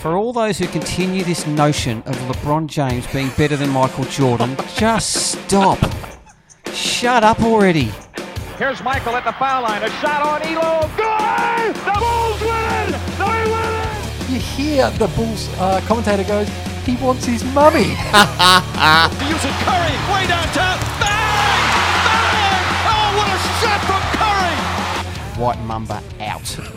For all those who continue this notion of LeBron James being better than Michael Jordan, just stop. Shut up already. Here's Michael at the foul line. A shot on Ehlo. Good! The Bulls win! They win! You hear the Bulls uh, commentator goes, he wants his mummy. Using Curry way downtown. Bang! Bang! Oh, what a shot from Curry! White Mamba out.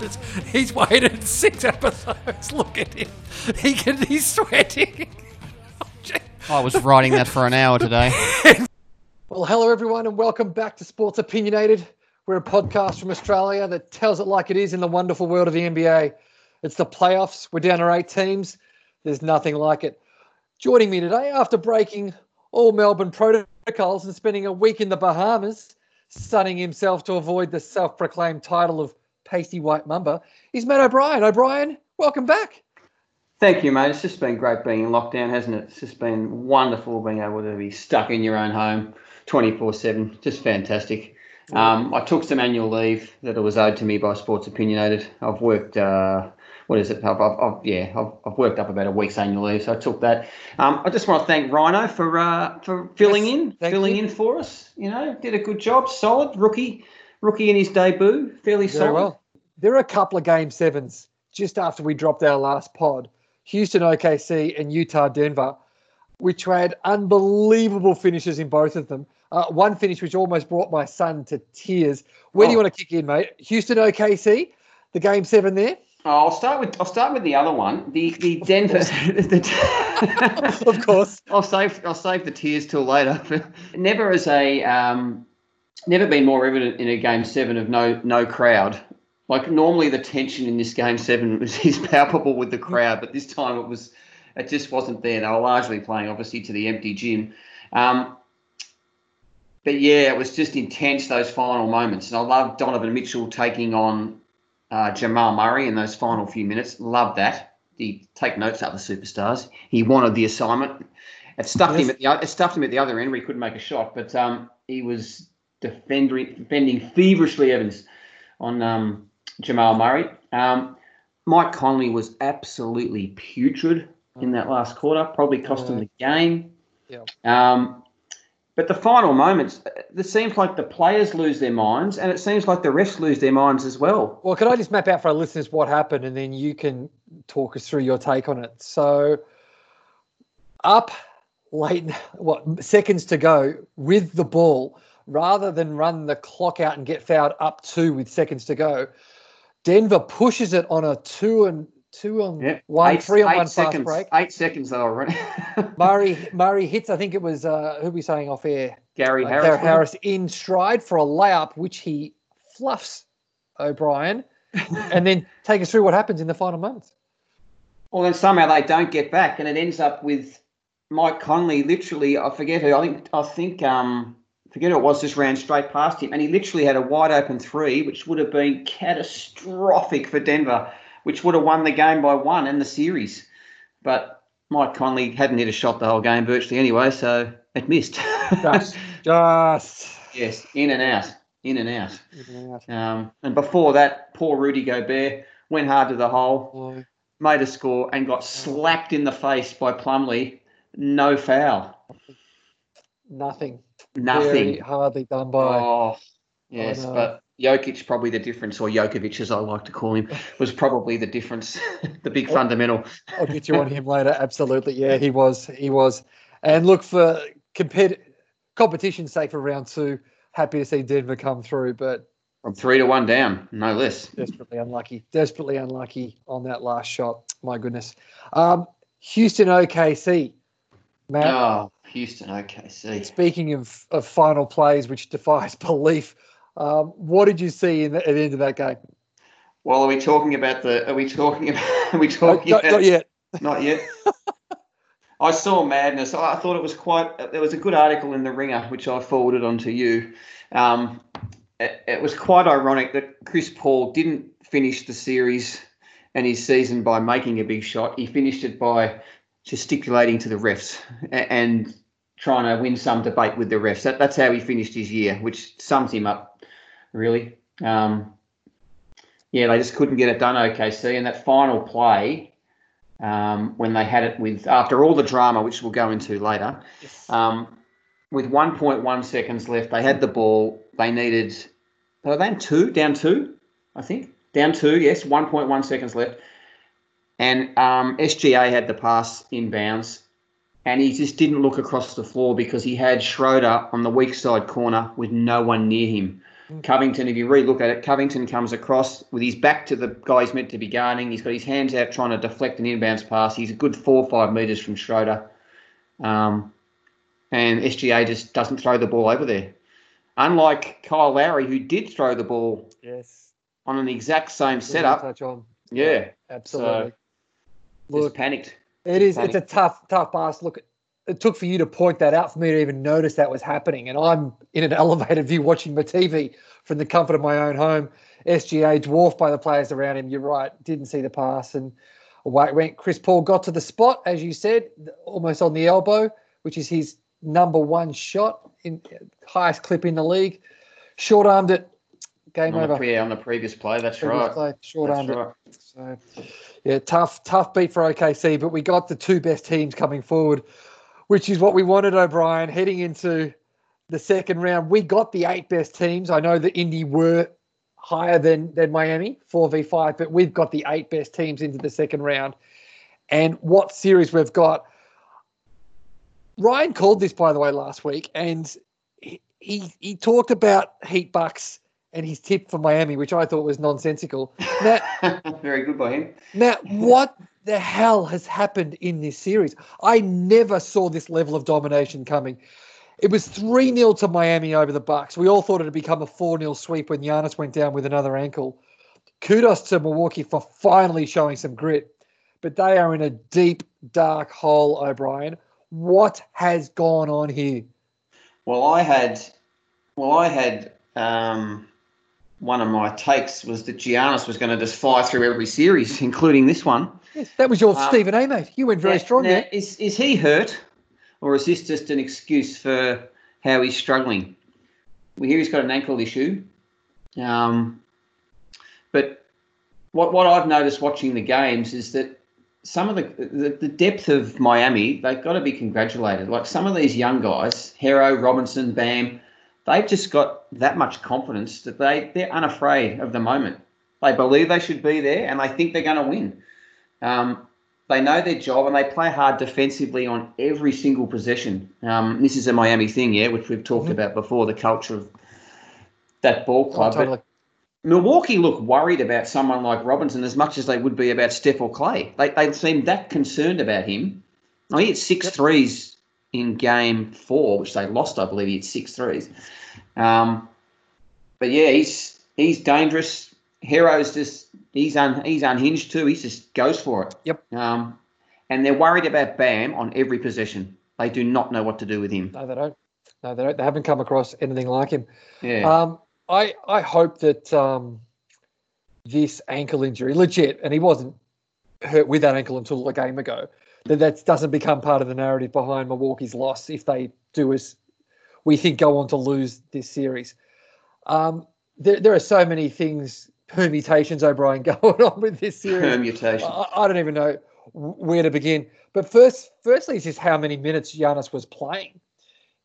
My goodness. He's waited six episodes. Look at him. He can, he's sweating. I was writing that for an hour today. Well, hello everyone, and welcome back to Sports Opinionated. We're a podcast from Australia that tells it like it is in the wonderful world of the NBA. It's the playoffs. We're down to eight teams. There's nothing like it. Joining me today, after breaking all Melbourne protocols and spending a week in the Bahamas, sunning himself to avoid the self-proclaimed title of pasty white mamba, is Matt O'Brien. O'Brien, welcome back. Thank you, mate. It's just been great being in lockdown, hasn't it? It's just been wonderful being able to be stuck in your own home 24 7. Just fantastic. Um, I took some annual leave that was owed to me by Sports Opinionated. I've worked, uh, what is it? I've, I've, I've yeah, I've, I've, worked up about a week's annual leave, so I took that. Um, I just want to thank Rhino for uh, for filling Yes, in, filling you. in for us. You know, did a good job, solid rookie, rookie in his debut, fairly Very solid. well. There are a couple of game sevens just after we dropped our last pod Houston OKC and Utah Denver, which had unbelievable finishes in both of them. Uh, one finish which almost brought my son to tears. Where do you Oh. want to kick in, mate? Houston OKC, the game seven there? Oh, I'll start with I'll start with the other one. The the Denver. the, Of course. I'll save I'll save the tears till later. never as a um, never been more evident in a game seven of no no crowd. Like normally the tension in this game seven was is palpable with the crowd, but this time it was it just wasn't there. They were largely playing obviously to the empty gym. Um, but yeah, it was just intense those final moments, and I love Donovan Mitchell taking on uh, Jamal Murray in those final few minutes. Love that. He take notes out of the superstars. He wanted the assignment. It stuffed him at the it stuffed him at the other end where he couldn't make a shot, but um, he was defending defending feverishly Evans on um, Jamal Murray. Um, Mike Conley was absolutely putrid in that last quarter. Probably cost him the game. Yeah. Um, but the final moments, it seems like the players lose their minds, and it seems like the refs lose their minds as well. Well, can I just map out for our listeners what happened and then you can talk us through your take on it? So, up late, what, seconds to go with the ball, rather than run the clock out and get fouled up two with seconds to go, Denver pushes it on a two and two on Yeah, one, eight, three on one fast break. Eight seconds they were running. Murray Murray hits, I think it was, uh, who we saying off air? Gary Uh, Harris. Garrett? Harris in stride for a layup, which he fluffs O'Brien, and then take us through what happens in the final moments. Well, then somehow they don't get back, and it ends up with Mike Conley. Literally, I forget who. I think I think um, forget who it was. Just ran straight past him, and he literally had a wide open three, which would have been catastrophic for Denver, which would have won the game by one and the series. But Mike Conley hadn't hit a shot the whole game virtually anyway, so it missed. Just, just. yes, in and out, in and out. Um, and before that, poor Rudy Gobert went hard to the hole, made a score, and got slapped in the face by Plumlee. No foul. Nothing. Nothing. Hardly done by. Oh, yes. know. But Jokic, probably the difference, or Jokovic, as I like to call him, was probably the difference, the big fundamental. I'll get you on him later. Absolutely. Yeah, he was. He was. And look, for compet- competition's sake for round two, happy to see Denver come through, but From three to one down, no less. desperately unlucky. Desperately unlucky on that last shot. My goodness. Um, Houston OKC. Matt, Oh, Houston, OKC. speaking of, of final plays, which defies belief, um, what did you see in the, at the end of that game? Well, are we talking about the? Are we talking about? Are we talking not- about? not yet. Not yet. I saw madness. I thought it was quite. There was a good article in the Ringer which I forwarded on to you. Um, it, it was quite ironic that Chris Paul didn't finish the series and his season by making a big shot. He finished it by gesticulating to the refs and trying to win some debate with the refs. That, that's how he finished his year, which sums him up, really. Um, yeah, they just couldn't get it done, OKC. And that final play, um, when they had it with, after all the drama, which we'll go into later, um, with 1.1 seconds left, they had the ball. They needed, they were down two, down two, I think. Down two, yes, 1.1 seconds left. And um, SGA had the pass inbounds, and he just didn't look across the floor because he had Schroeder on the weak side corner with no one near him. Covington, if you re-look at it, Covington comes across with his back to the guy he's meant to be guarding. He's got his hands out trying to deflect an inbounds pass. He's a good four or five metres from Schroeder. Um, and SGA just doesn't throw the ball over there. Unlike Kyle Lowry, who did throw the ball Yes. on an exact same We'll setup. Touch on. Yeah, Absolutely. just Look, panicked. It is. Funny. It's a tough, tough pass. Look, it took for you to point that out for me to even notice that was happening. And I'm in an elevated view watching my TV from the comfort of my own home. SGA dwarfed by the players around him. You're right. Didn't see the pass and away it went. Chris Paul got to the spot, as you said, almost on the elbow, which is his number one shot in highest clip in the league. Short armed it. Game On over. the, pre- on the previous play, that's Previous right. play, Short armed it. So, yeah, tough, tough beat for OKC, but we got the two best teams coming forward, which is what we wanted, O'Brien, heading into the second round. We got the eight best teams. I know that Indy were higher than than Miami, four v five, but we've got the eight best teams into the second round. And what series we've got? Ryan called this, by the way, last week, and he he, he talked about Heat Bucks and his tip for Miami, which I thought was nonsensical. Matt, Very good by him. Matt, what the hell has happened in this series? I never saw this level of domination coming. It was 3 0 to Miami over the Bucks. We all thought it had become a 4 0 sweep when Giannis went down with another ankle. Kudos to Milwaukee for finally showing some grit, but they are in a deep, dark hole, O'Brien. What has gone on here? Well, I had, well, I had um, one of my takes was that Giannis was going to just fly through every series, including this one. Yes, that was your Um, Stephen A, mate. You went very Now- strong now, there. Is is he hurt, or is this just an excuse for how he's struggling? We hear he's got an ankle issue, um, but what what I've noticed watching the games is that some of the the, the depth of Miami they've got to be congratulated. Like some of these young guys, Herro, Robinson, Bam, they've just got that much confidence that they they're unafraid of the moment. They believe they should be there, and they think they're going to win. Um, they know their job and they play hard defensively on every single possession. Um, this is a Miami thing, yeah, which we've talked Mhm. about before the culture of that ball Oh, club. But totally. Milwaukee look worried about someone like Robinson as much as they would be about Steph or Clay. They, they seem that concerned about him. I he hit six threes in game four, which they lost, I believe. He hit six threes. Um, but yeah, he's he's dangerous. Herro's just he's un, he's unhinged too. He just goes for it. Yep. Um, and they're worried about Bam on every possession. They do not know what to do with him. No, they don't. No, they don't. They haven't come across anything like him. Yeah. Um, I I hope that um, this ankle injury, legit, and he wasn't hurt with that ankle until a game ago, that that doesn't become part of the narrative behind Milwaukee's loss if they do as we think go on to lose this series. Um, there, there are so many things, permutations, O'Brien, going on with this series. Permutation. I, I don't even know where to begin. But first, firstly, is just how many minutes Giannis was playing.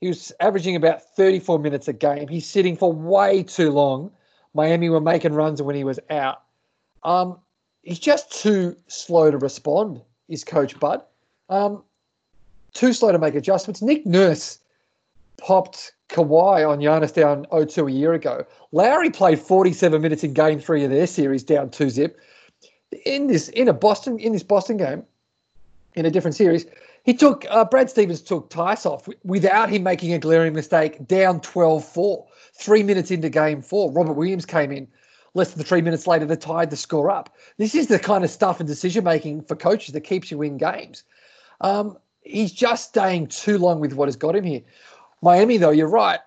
He was averaging about 34 minutes a game. He's sitting for way too long. Miami were making runs when he was out. Um, he's just too slow to respond, is Coach Bud. Um, too slow to make adjustments. Nick Nurse popped Kawhi on Giannis down 0-2 a year ago. Lowry played 47 minutes in game three of their series down 2 zip. In this in a Boston in this Boston game, in a different series, he took uh, Brad Stevens took Theis off without him making a glaring mistake down 12-4. Three minutes into game four, Robert Williams came in. Less than three minutes later, they tied the score up. This is the kind of stuff and decision making for coaches that keeps you in games. Um, he's just staying too long with what has got him here. Miami, though, you're right.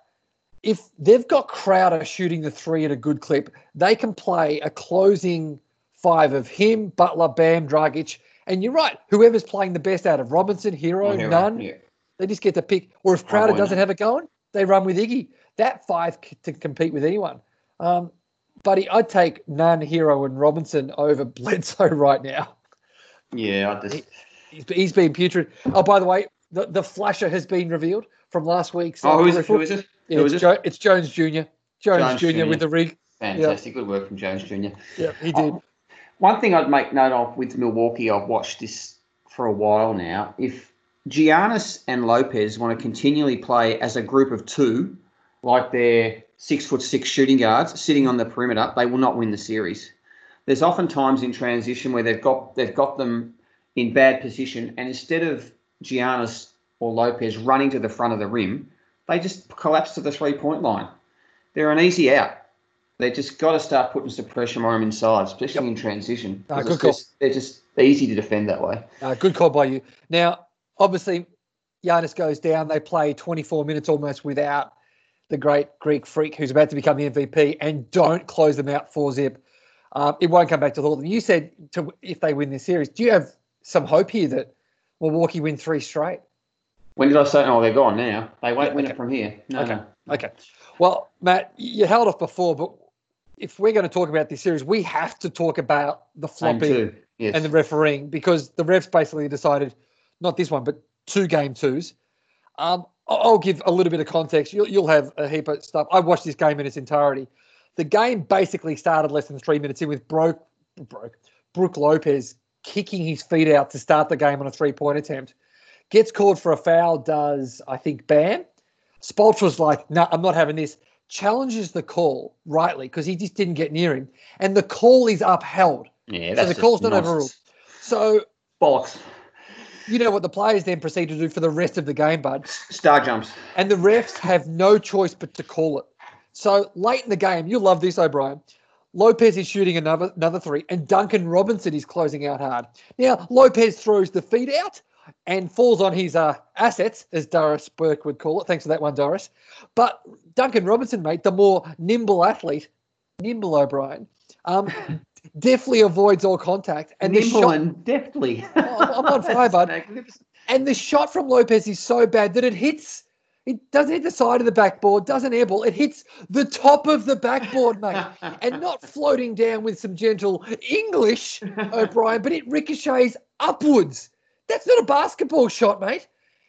If they've got Crowder shooting the three at a good clip, they can play a closing five of him, Butler, Bam, Dragic. And you're right. Whoever's playing the best out of Robinson, Herro, Herro, Nunn, Yeah. they just get to pick. Or if Crowder doesn't have it going, they run with Iggy. That five to compete with anyone. Um, buddy, I'd take Nunn, Herro, and Robinson over Bledsoe right now. Yeah, I just He's, he's been putrid. Oh, by the way, the, the flasher has been revealed from last week's. oh, uh, who is it? Who is it? Yeah, Who it's, it? jo- it's Jones Jr. Jones, Jones Jr. Jr. with the rig. Fantastic, good work from Jones Jr. Yeah, he did. Oh, One thing I'd make note of with Milwaukee, I've watched this for a while now. If Giannis and Lopez want to continually play as a group of two, like they're six foot six shooting guards sitting on the perimeter, they will not win the series. There's often times in transition where they've got they've got them in bad position, and instead of Giannis or Lopez running to the front of the rim, they just collapse to the three point line. They're an easy out. They just got to start putting some pressure on them inside, especially in transition. 'cause good call. just- they're just easy to defend that way. Uh, good call by you. Now, obviously, Giannis goes down. They play 24 minutes almost without the great Greek freak who's about to become the MVP and don't close them out 4 zip. Um, it won't come back to them. You said to, if they win this series, do you have some hope here that Milwaukee win three straight? When did I say? Oh, they're gone now. They won't Yeah, win okay. it from here. No, Okay. no. Okay. Well, Matt, you held off before, but if we're going to talk about this series, we have to talk about the flopping. Yes. and the refereeing because the refs basically decided not this one, but two game twos. Um, I'll give a little bit of context. You'll, you'll have a heap of stuff. I watched this game in its entirety. The game basically started less than three minutes in with Broke, Broke, Brooke Lopez kicking his feet out to start the game on a three point attempt. Gets called for a foul, does, I think, Bam. Spoelstra's like, no, I'm not having this. Challenges the call rightly because he just didn't get near him. And the call is upheld. yeah, So that's the just call's not nonsense. overruled. So Bollocks. you know what the players then proceed to do for the rest of the game, bud. Star jumps. And the refs have no choice but to call it. So late in the game, you'll love this, O'Brien. Lopez is shooting another another three, and Duncan Robinson is closing out hard. Now Lopez throws the feed out and falls on his uh, assets, as Doris Burke would call it. Thanks for that one, Doris. But Duncan Robinson, mate, the more nimble athlete, nimble O'Brien, um, definitely avoids all contact. And the Nimble shot, and deftly. Oh, I'm on fire, bud. and the shot from Lopez is so bad that it hits. It doesn't hit the side of the backboard, doesn't airball. It hits the top of the backboard, mate. and not floating down with some gentle English, O'Brien, but it ricochets upwards. That's not a basketball shot, mate.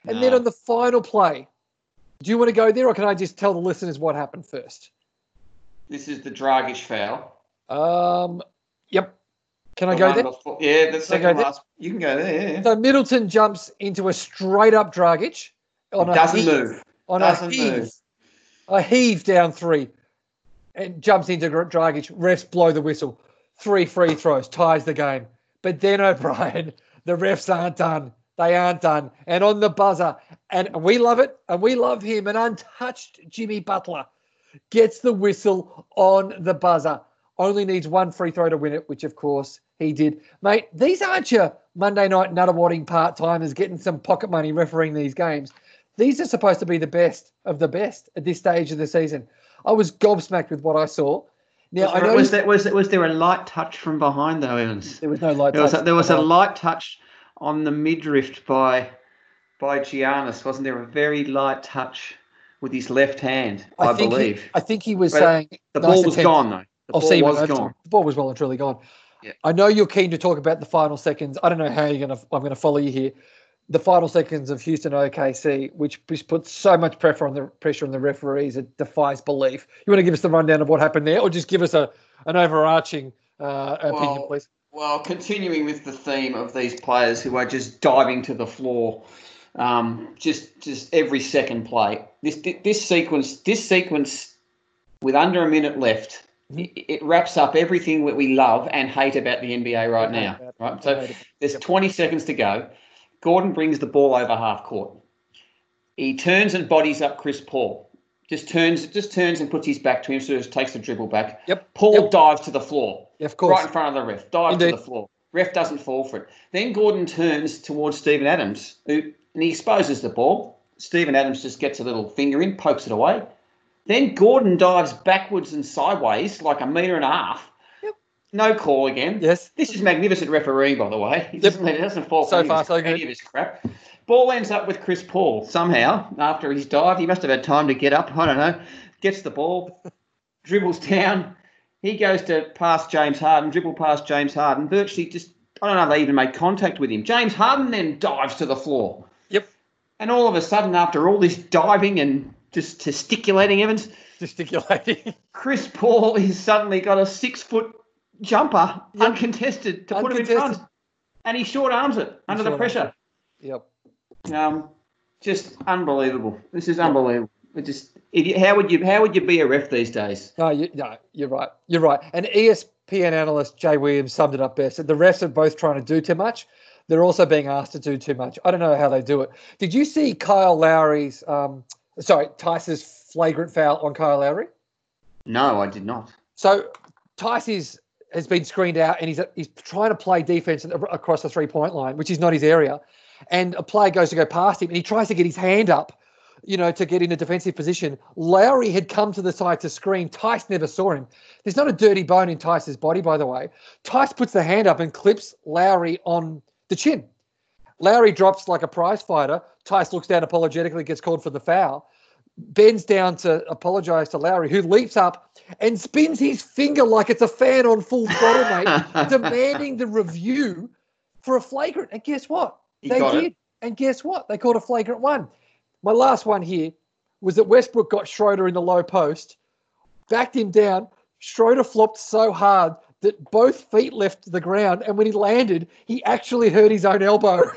And then on the final play, do you want to go there or can I just tell the listeners what happened first? This is the Dragic foul. Um, yep. Can I The go there? before- yeah, the second go there? last. You can go there. Yeah. So Middleton jumps into a straight up Dragic. On a Doesn't heave- move. On Doesn't a heave. move. A heave down three. And jumps into Dra- Dragic. Refs blow the whistle. Three free throws. Ties the game. But then O'Brien, the refs aren't done. They aren't done. And on the buzzer, and we love it, and we love him, an untouched Jimmy Butler gets the whistle on the buzzer. Only needs one free throw to win it, which of course he did. Mate, these aren't your Monday night nutterwadding part timers getting some pocket money refereeing these games. These are supposed to be the best of the best at this stage of the season. I was gobsmacked with what I saw. Now was, I there, know was, there, was, there, was there a light touch from behind though, Evans? there was no light. There was a, touch. there was a light touch on the midriff by by Giannis, wasn't there? A very light touch with his left hand, I, think believe. He, I think he was But saying the nice ball was attempt. gone though. The I'll ball see was gone. The ball was well and truly gone. Yeah. I know you're keen to talk about the final seconds. I don't know how you're gonna. I'm gonna follow you here. The final seconds of Houston OKC, which just puts so much pressure on the pressure on the referees, it defies belief. You want to give us the rundown of what happened there, or just give us a an overarching uh, opinion, Well, please? Well, continuing with the theme of these players who are just diving to the floor, um, just just every second play. This this sequence this sequence with under a minute left, it, it wraps up everything that we love and hate about the NBA right now. Right, so there's 20 seconds to go. Gordon brings the ball over half court. He turns and bodies up Chris Paul. Just turns, just turns and puts his back to him, so he just takes the dribble back. Yep. Paul Yep. dives to the floor Yeah, of course. right in front of the ref, dives Indeed. to the floor. Ref doesn't fall for it. Then Gordon turns towards Steven Adams, who and he exposes the ball. Steven Adams just gets a little finger in, pokes it away. Then Gordon dives backwards and sideways, like a metre and a half. Yep. No call again. Yes. This is magnificent refereeing, by the way. He Yep. doesn't, he doesn't fall for So any, far, of so his, any of his crap. Ball ends up with Chris Paul somehow after he's dived. He must have had time to get up. I don't know. Gets the ball, dribbles down, he goes to pass James Harden, dribble past James Harden, virtually just, I don't know if they even made contact with him. James Harden then dives to the floor. Yep. And all of a sudden, after all this diving and just gesticulating, Evans, Gesticulating. Chris Paul has suddenly got a six foot jumper, Yep. uncontested, to put him in Uncontested. front. And he short arms it under the pressure. yep. Um, just unbelievable. This is unbelievable. It just, if you, how would you how would you be a ref these days? No, you, no, you're right. You're right. And ESPN analyst Jay Williams summed it up best. The refs are both trying to do too much. They're also being asked to do too much. I don't know how they do it. Did you see Kyle Lowry's, um, sorry, Theis's flagrant foul on Kyle Lowry? No, I did not. So Theis is, has been screened out and he's he's trying to play defense across the three point line, which is not his area. And a player goes to go past him and he tries to get his hand up, you know, to get in a defensive position. Lowry had come to the side to screen. Theis never saw him. There's not a dirty bone in Theis's body, by the way. Theis puts the hand up and clips Lowry on the chin. Lowry drops like a prize fighter. Theis looks down apologetically, gets called for the foul. Bends down to apologize to Lowry, who leaps up and spins his finger like it's a fan on full throttle, mate, demanding the review for a flagrant. And guess what? He they did. it. And guess what? They called a flagrant one. My last one here was that Westbrook got Schroeder in the low post, backed him down. Schroeder flopped so hard that both feet left the ground. And when he landed, he actually hurt his own elbow.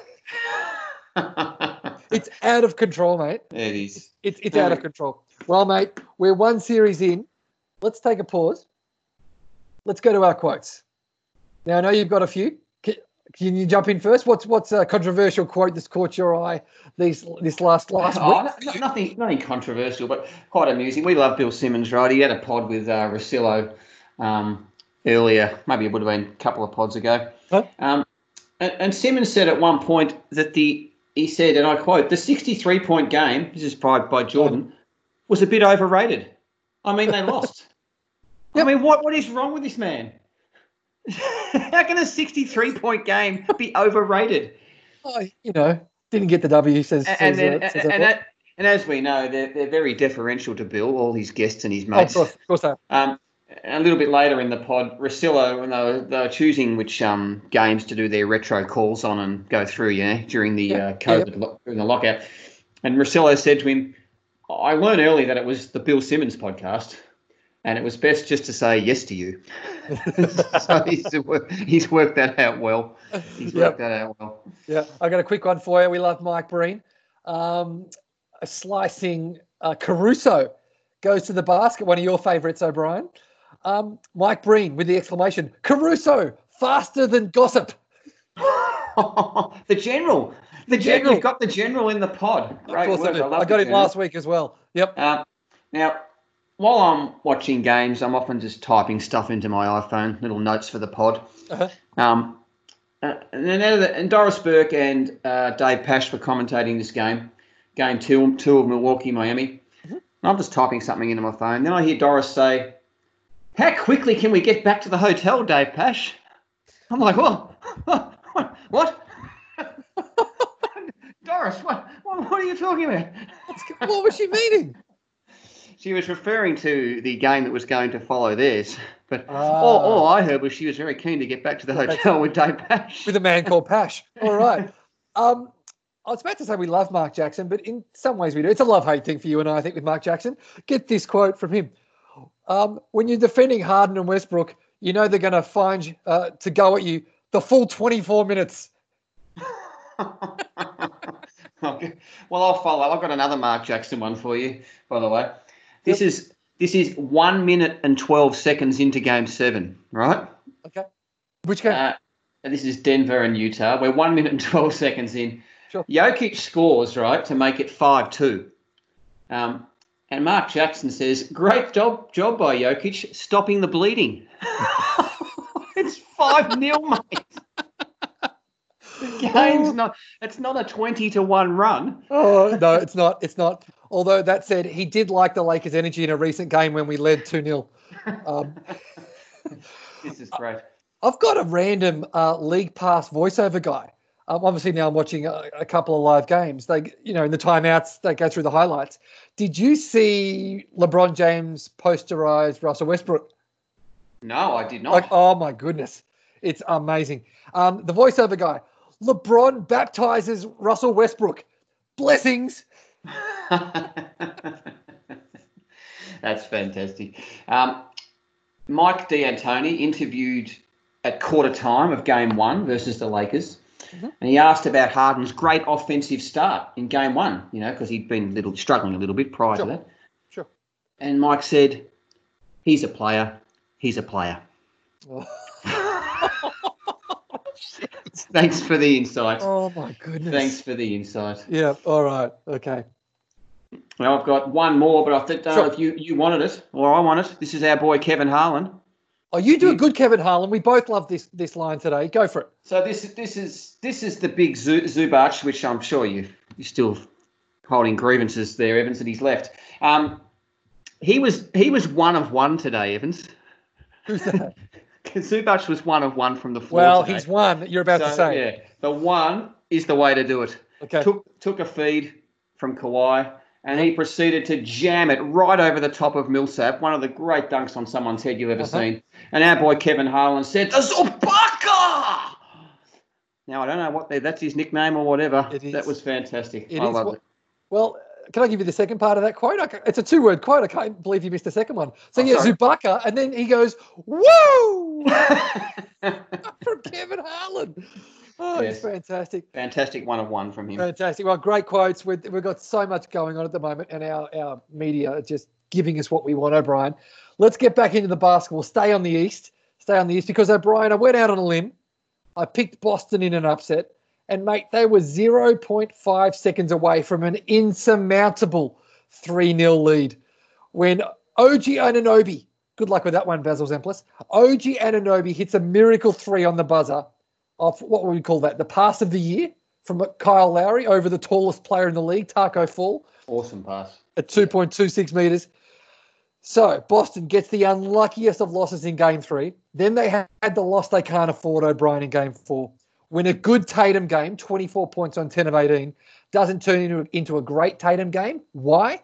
it's out of control, mate. it is. It's, it's out of control. Well, mate, we're one series in. Let's take a pause. Let's go to our quotes. Now, I know you've got a few. Can, can you jump in first? What's what's a controversial quote that's caught your eye these this last last Oh, week? no- nothing, nothing controversial, but quite amusing. We love Bill Simmons, right? He had a pod with uh, Russillo um, earlier. Maybe it would have been a couple of pods ago. Huh? Um, and, and Simmons said at one point that the he said, and I quote, the 63 point game, this is by, by Jordan, was a bit overrated. I mean, they lost. I mean, what what is wrong with this man? How can a 63 point game be overrated? Oh, you know, didn't get the W. Says, And, says, then, uh, says and, that and, as we know, they're, they're very deferential to Bill, all his guests and his one. Oh, of mates. course, of course, they are. Um, a little bit later in the pod, Russillo, when they were, they were choosing which um, games to do their retro calls on and go through, know, during the Yeah, uh, COVID lo- during the lockout, and Russillo said to him, "I learned early that it was the Bill Simmons podcast, and it was best just to say yes to you." so he's, he's worked that out well. He's Yep. worked that out well. Yeah, I got a quick one for you. We love Mike Breen. Um, a slicing uh, Caruso goes to the basket. One of your favourites, O'Brien. Um, Mike Breen with the exclamation Caruso faster than gossip. the general, the general, you've got the general in the pod. Of Great course I work. I got him last week as well. Yep. Um, now, while I'm watching games, I'm often just typing stuff into my iPhone, little notes for the pod. Uh-huh. Um, uh, and then out of the- and Doris Burke and uh, Dave Pasch were commentating this game, game two, two of Milwaukee, Miami. Mm-hmm. I'm just typing something into my phone. Then I hear Doris say, "How quickly can we get back to the hotel, Dave Pasch?" I'm like, "What? What? Doris, what, what? What are you talking about?" what was she meaning? She was referring to the game that was going to follow theirs. But Ah. all, all I heard was she was very keen to get back to the hotel with Dave Pasch. With a man called Pash. All right. Um, I was about to say we love Mark Jackson, but in some ways we do. It's a love hate thing for you and I, I think, with Mark Jackson. Get this quote from him. Um, when you're defending Harden and Westbrook, you know they're going to find you, uh, to go at you the full 24 minutes. okay. Well, I'll follow. I've got another Mark Jackson one for you, by the way. This is this is one minute and twelve seconds into Game Seven, right? Okay. Which game? Uh, this is Denver and Utah. We're one minute and 12 seconds in. Sure. Jokic scores, right, to make it 5 2. Um, and Mark Jackson says, Great job, job by Jokic, stopping the bleeding. it's 5 0, mate. The game's not, it's not a 20 to 1 run. oh, no, it's not. It's not. Although that said, he did like the Lakers' energy in a recent game when we led 2 0. Um, This is great. I've got a random uh, league pass voiceover guy. Um, obviously, now I'm watching a, a couple of live games. They, you know, in the timeouts, they go through the highlights. Did you see LeBron James posterize Russell Westbrook? No, I did not. Like, oh my goodness, it's amazing. Um, the voiceover guy, LeBron baptizes Russell Westbrook. Blessings. That's fantastic. Um, Mike D'Antoni interviewed at quarter time of game one versus the Lakers. Mhm. And he asked about Harden's great offensive start in game one, you know, because he'd been little struggling a little bit prior Sure. to that. Sure. And Mike said, He's a player. He's a player. Thanks for the insight. Oh my goodness. Thanks for the insight. Yeah. All right. Okay. Well, I've got one more, but I think uh, Sure. if you, you wanted it or I want it, this is our boy Kevin Harlan. Oh, you do a good Kevin Harlan. We both love this this line today. Go for it. So this is this is this is the big Zu- Zubac, which I'm sure you you're still holding grievances there, Evans, that he's left. Um, he was he was one of one today, Evans. Who's that? Zubac was one of one from the floor. well, today. he's one. You're about to say. yeah, the one is the way to do it. Okay. Took took a feed from Kawhi. And he proceeded to jam it right over the top of Millsap, one of the great dunks on someone's head you've ever Uh-huh. seen. And our boy Kevin Harlan said, "The Zubaka!" Now I don't know what they, that's his nickname or whatever. It. That was fantastic. It I is loved what- Well, can I give you the second part of that quote? It's a two-word quote. I can't believe you missed the second one. So Oh, yeah, sorry. Zubaka, and then he goes, "Woo!" it. from Kevin Harlan. Oh, Yes. it's fantastic. fantastic one of one from him. Fantastic. Well, great quotes. We've, we've got so much going on at the moment, and our, our media are just giving us what we want, O'Brien. Let's get back into the basketball. Stay on the East. Stay on the East because, O'Brien, I went out on a limb. I picked Boston in an upset. And, mate, they were 0.5 seconds away from an insurmountable 3 0 lead when OG Anunoby, good luck with that one, Basil Zempilas. OG Anunoby hits a miracle three on the buzzer of what would we call that? The pass of the year from Kyle Lowry over the tallest player in the league, Tacko Fall, Awesome pass. at 2.26 meters. So Boston gets the unluckiest of losses in game three. Then they had the loss they can't afford, O'Brien, in game four. When a good Tatum game, 24 points on 10 of 18, doesn't turn into, into a great Tatum game. Why?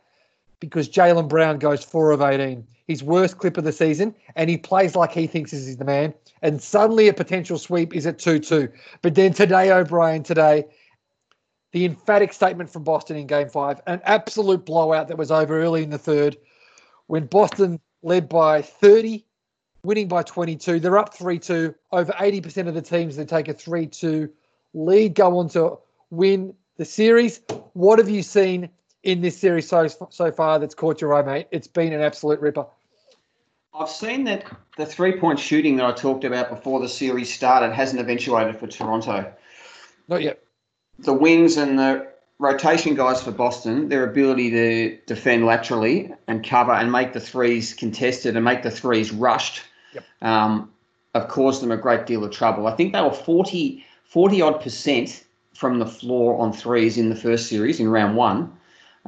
Because Jaylen Brown goes 4 of 18, his worst clip of the season, and he plays like he thinks is the man. And suddenly a potential sweep is at 2 2. But then today, O'Brien, today, the emphatic statement from Boston in game five, an absolute blowout that was over early in the third when Boston led by 30, winning by 22. They're up 3 2. Over 80% of the teams that take a 3 2 lead go on to win the series. What have you seen in this series so, so far that's caught your eye, mate? It's been an absolute ripper. I've seen that the three point shooting that I talked about before the series started hasn't eventuated for Toronto. Not yet. the wings and the rotation guys for Boston, their ability to defend laterally and cover and make the threes contested and make the threes rushed, Yep. um, have caused them a great deal of trouble. I think they were 40, 40 odd percent from the floor on threes in the first series in round one.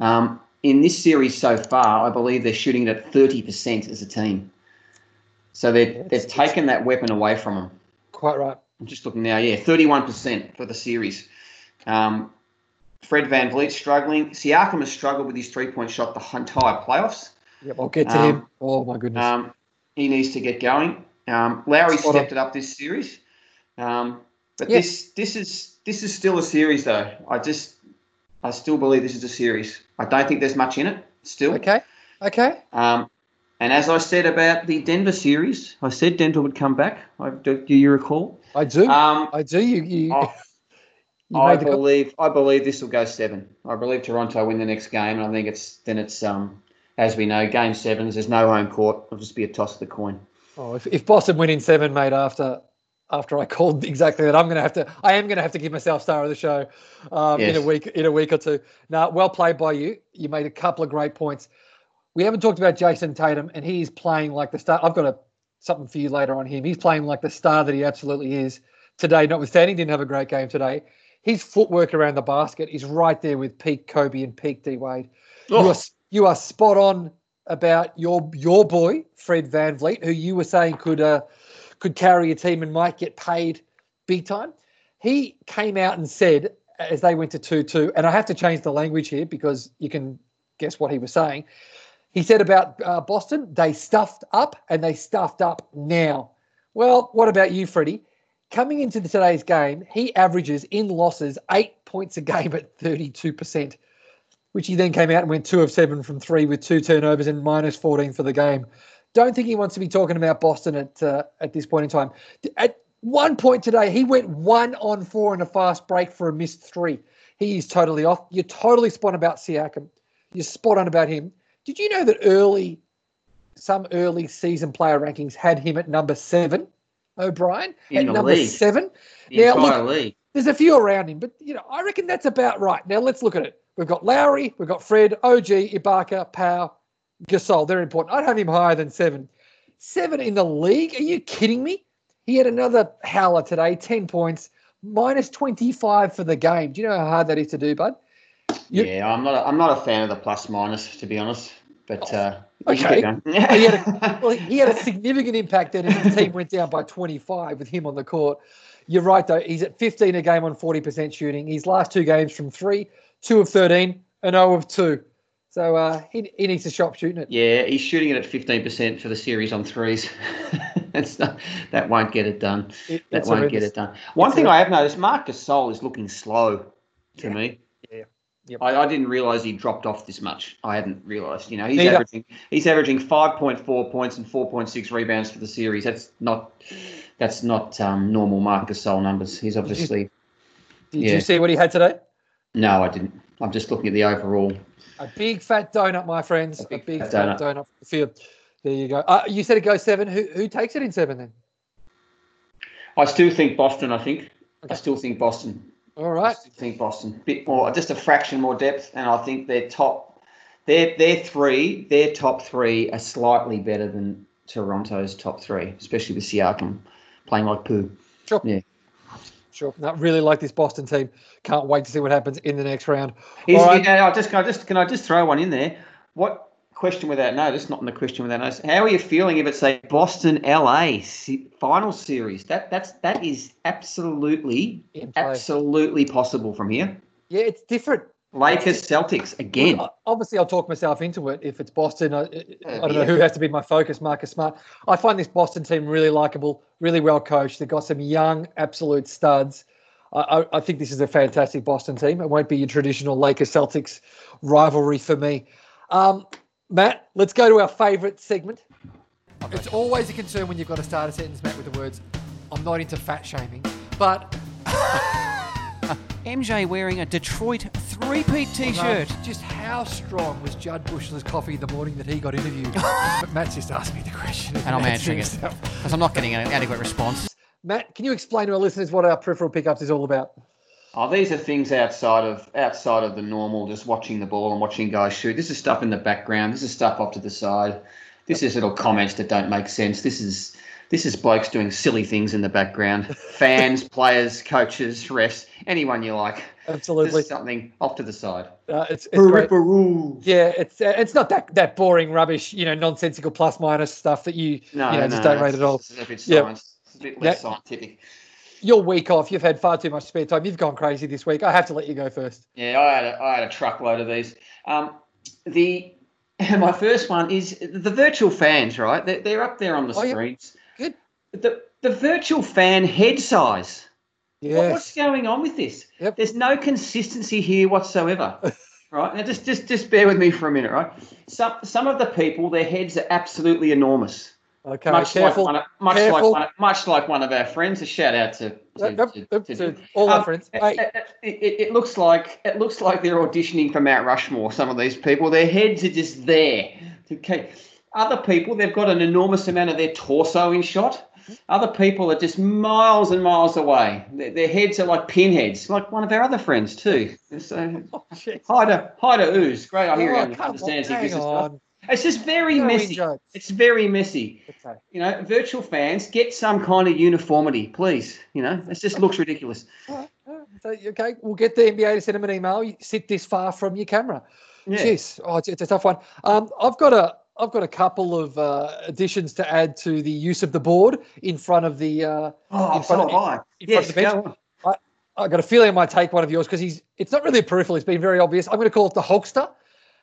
Um, in this series so far, I believe they're shooting it at 30% as a team. So they've, they've taken that weapon away from them. Quite right. I'm just looking now. Yeah, 31% for the series. Um, Fred VanVleet struggling. Siakam has struggled with his three-point shot the entire playoffs. Yep, I'll get to Um, him. Oh, my goodness. Um, he needs to get going. Um, Lowry Spot stepped it up this series. Um, but Yeah. this this is this is still a series though. I just I still believe this is a series. I don't think there's much in it still. okay. Okay. Um, and as I said about the Denver series, I said Denver would come back. I, do, do you recall? I do. Um, I do. You, you, I- you I believe I believe this will go seven. I believe Toronto win the next game, and I think it's then it's um as we know, game sevens. There's no home court. It'll just be a toss of the coin. Oh, if, if Boston win in seven, mate, after after I called exactly that, I'm gonna have to. I am gonna have to give myself star of the show um, in a week in a week or two. Now, well played by you. You made a couple of great points. We haven't talked about Jayson Tatum, and he's playing like the star. I've got a something for you later on him. He's playing like the star that he absolutely is today. Notwithstanding, didn't have a great game today. His footwork around the basket is right there with peak Kobe and peak D Wade. You Oh. are you are spot on about your your boy Fred VanVleet, who you were saying could uh, could carry a team and might get paid big time. He came out and said as they went to two two, and I have to change the language here because you can guess what he was saying. He said about uh, Boston, they stuffed up and they stuffed up now. Well, what about you, Freddie? Coming into the, today's game, he averages in losses eight points a game at 32%, which he then came out and went two of seven from three with two turnovers and minus 14 for the game. Don't think he wants to be talking about Boston at uh, at this point in time. At one point today, he went one on four in a fast break for a missed three. He is totally off. You're totally spot on about Siakam. You're spot on about him. Did you know that early, some early season player rankings had him at number seven, O'Brien, In at the number league. seven? The Now, look- league. There's a few around him, but you know, I reckon that's about right. Now let's look at it. We've got Lowry, we've got Fred, OG, Ibaka, Powell, Gasol. They're important. I'd have him higher than seven. Seven in the league? Are you kidding me? He had another howler today, 10 points, minus 25 for the game. Do you know how hard that is to do, bud? You- Yeah, I'm not. A, I'm not a fan of the plus minus, to be honest. But uh, Okay. He had a, well, he had a significant impact then as his team went down by 25 with him on the court. You're right, though. He's at 15 a game on 40% shooting. His last two games from three, two of 13, and 0 of 2. So uh, he, he needs to stop shooting it. yeah, he's shooting it at 15% for the series on threes. That's not, that won't get it done. It- That won't horrendous. get it done. One It's thing I have noticed, Marc Gasol is looking slow to Yeah. me. Yeah. Yep. I, I didn't realise he dropped off this much. I hadn't realised. You know, he's Neither. averaging he's averaging five point four points and four point six rebounds for the series. That's not that's not um, normal Marc Gasol numbers. He's obviously Did Yeah. you see what he had today? no, I didn't. I'm just looking at the overall. A big fat donut, my friends. A A big, big fat fat donut. for the field. There you go. Uh, you said it goes seven. Who, who takes it in seven then? I still think Boston. I think I still think Boston. All right. I still think Boston. Bit more, just a fraction more depth, and I think their top, their their three, their top three are slightly better than Toronto's top three, especially with Siakam playing like poo. Sure. Yeah. Sure. Not really like this Boston team. Can't wait to see what happens in the next round. Is, right. Uh, I just, can I just can I just throw one in there? What question without notice? Not in the question without notice. How are you feeling if it's a Boston LA final series? That that's that is absolutely absolutely possible from here. Yeah, it's different. Lakers Celtics again. Well, Obviously, I'll talk myself into it. If it's Boston, I, I don't know who has to be my focus. Marcus Smart. I find this Boston team really likable, really well coached. They've got some young, absolute studs. I, I, I think this is a fantastic Boston team. It won't be your traditional Lakers Celtics rivalry for me. Um, Matt, let's go to our favourite segment. It's always a concern when you've got to start a sentence, Matt, with the words, I'm not into fat shaming, but MJ wearing a Detroit three-peat T-shirt. No, just how strong was Jud Buechler's coffee the morning that he got interviewed? but Matt's just asked me the question. And I'm answering it because I'm not getting an adequate response. Matt, can you explain to our listeners what our peripheral pickups is all about? Oh, these are things outside of outside of the normal, just watching the ball and watching guys shoot. This is stuff in the background. This is stuff off to the side. This is little comments that don't make sense. This is this is blokes doing silly things in the background. Fans, players, coaches, refs, anyone you like. Absolutely. is something off to the side. Uh, it's, it's great. Yeah, it's uh, it's not that that boring rubbish, you know, nonsensical plus minus stuff that you No, you know no, just don't no, rate at all. It's a bit Yeah. It's a bit less Yeah. scientific. Your week off, you've had far too much spare time. You've gone crazy this week. I have to let you go first. Yeah, I had a, I had a truckload of these. Um, the my first one is the virtual fans, right? They're, they're up there on the Oh, yeah. screens. Good. The the virtual fan head size. What- what's going on with this? Yep. There's no consistency here whatsoever. right now, just just just bear with me for a minute, right? Some some of the people, their heads are absolutely enormous. Okay, much careful. like one of, much like careful. one of, much like one of our friends. A shout out to, to, Yep, to- yep, to- to all our um, friends. It, Hey, it, it, it looks like it looks like they're auditioning for Mount Rushmore. Some of these people, their heads are just there. Okay, other people, they've got an enormous amount of their torso in shot. Other people are just miles and miles away. Their, their heads are like pinheads, like one of our other friends too. So, oh, hi to hi to Ooze. Great, I hear Oh, on, understands the hang on. It's just very No messy. in-jokes. It's very messy Okay. you know, virtual fans get some kind of uniformity, please. You know, it just looks ridiculous. All right, all right. So, okay, we'll get the NBA to send them an email. You sit this far from your camera. Yeah. Oh, it's, it's a tough one. Um, I've got a I've got a couple of uh, additions to add to the use of the board in front of the. Uh, Oh, In front so of- I. in front Yes, of the bench. on. I got a feeling I might take one of yours because he's. It's not really a peripheral. It's been very obvious. I'm going to call it the Hulkster,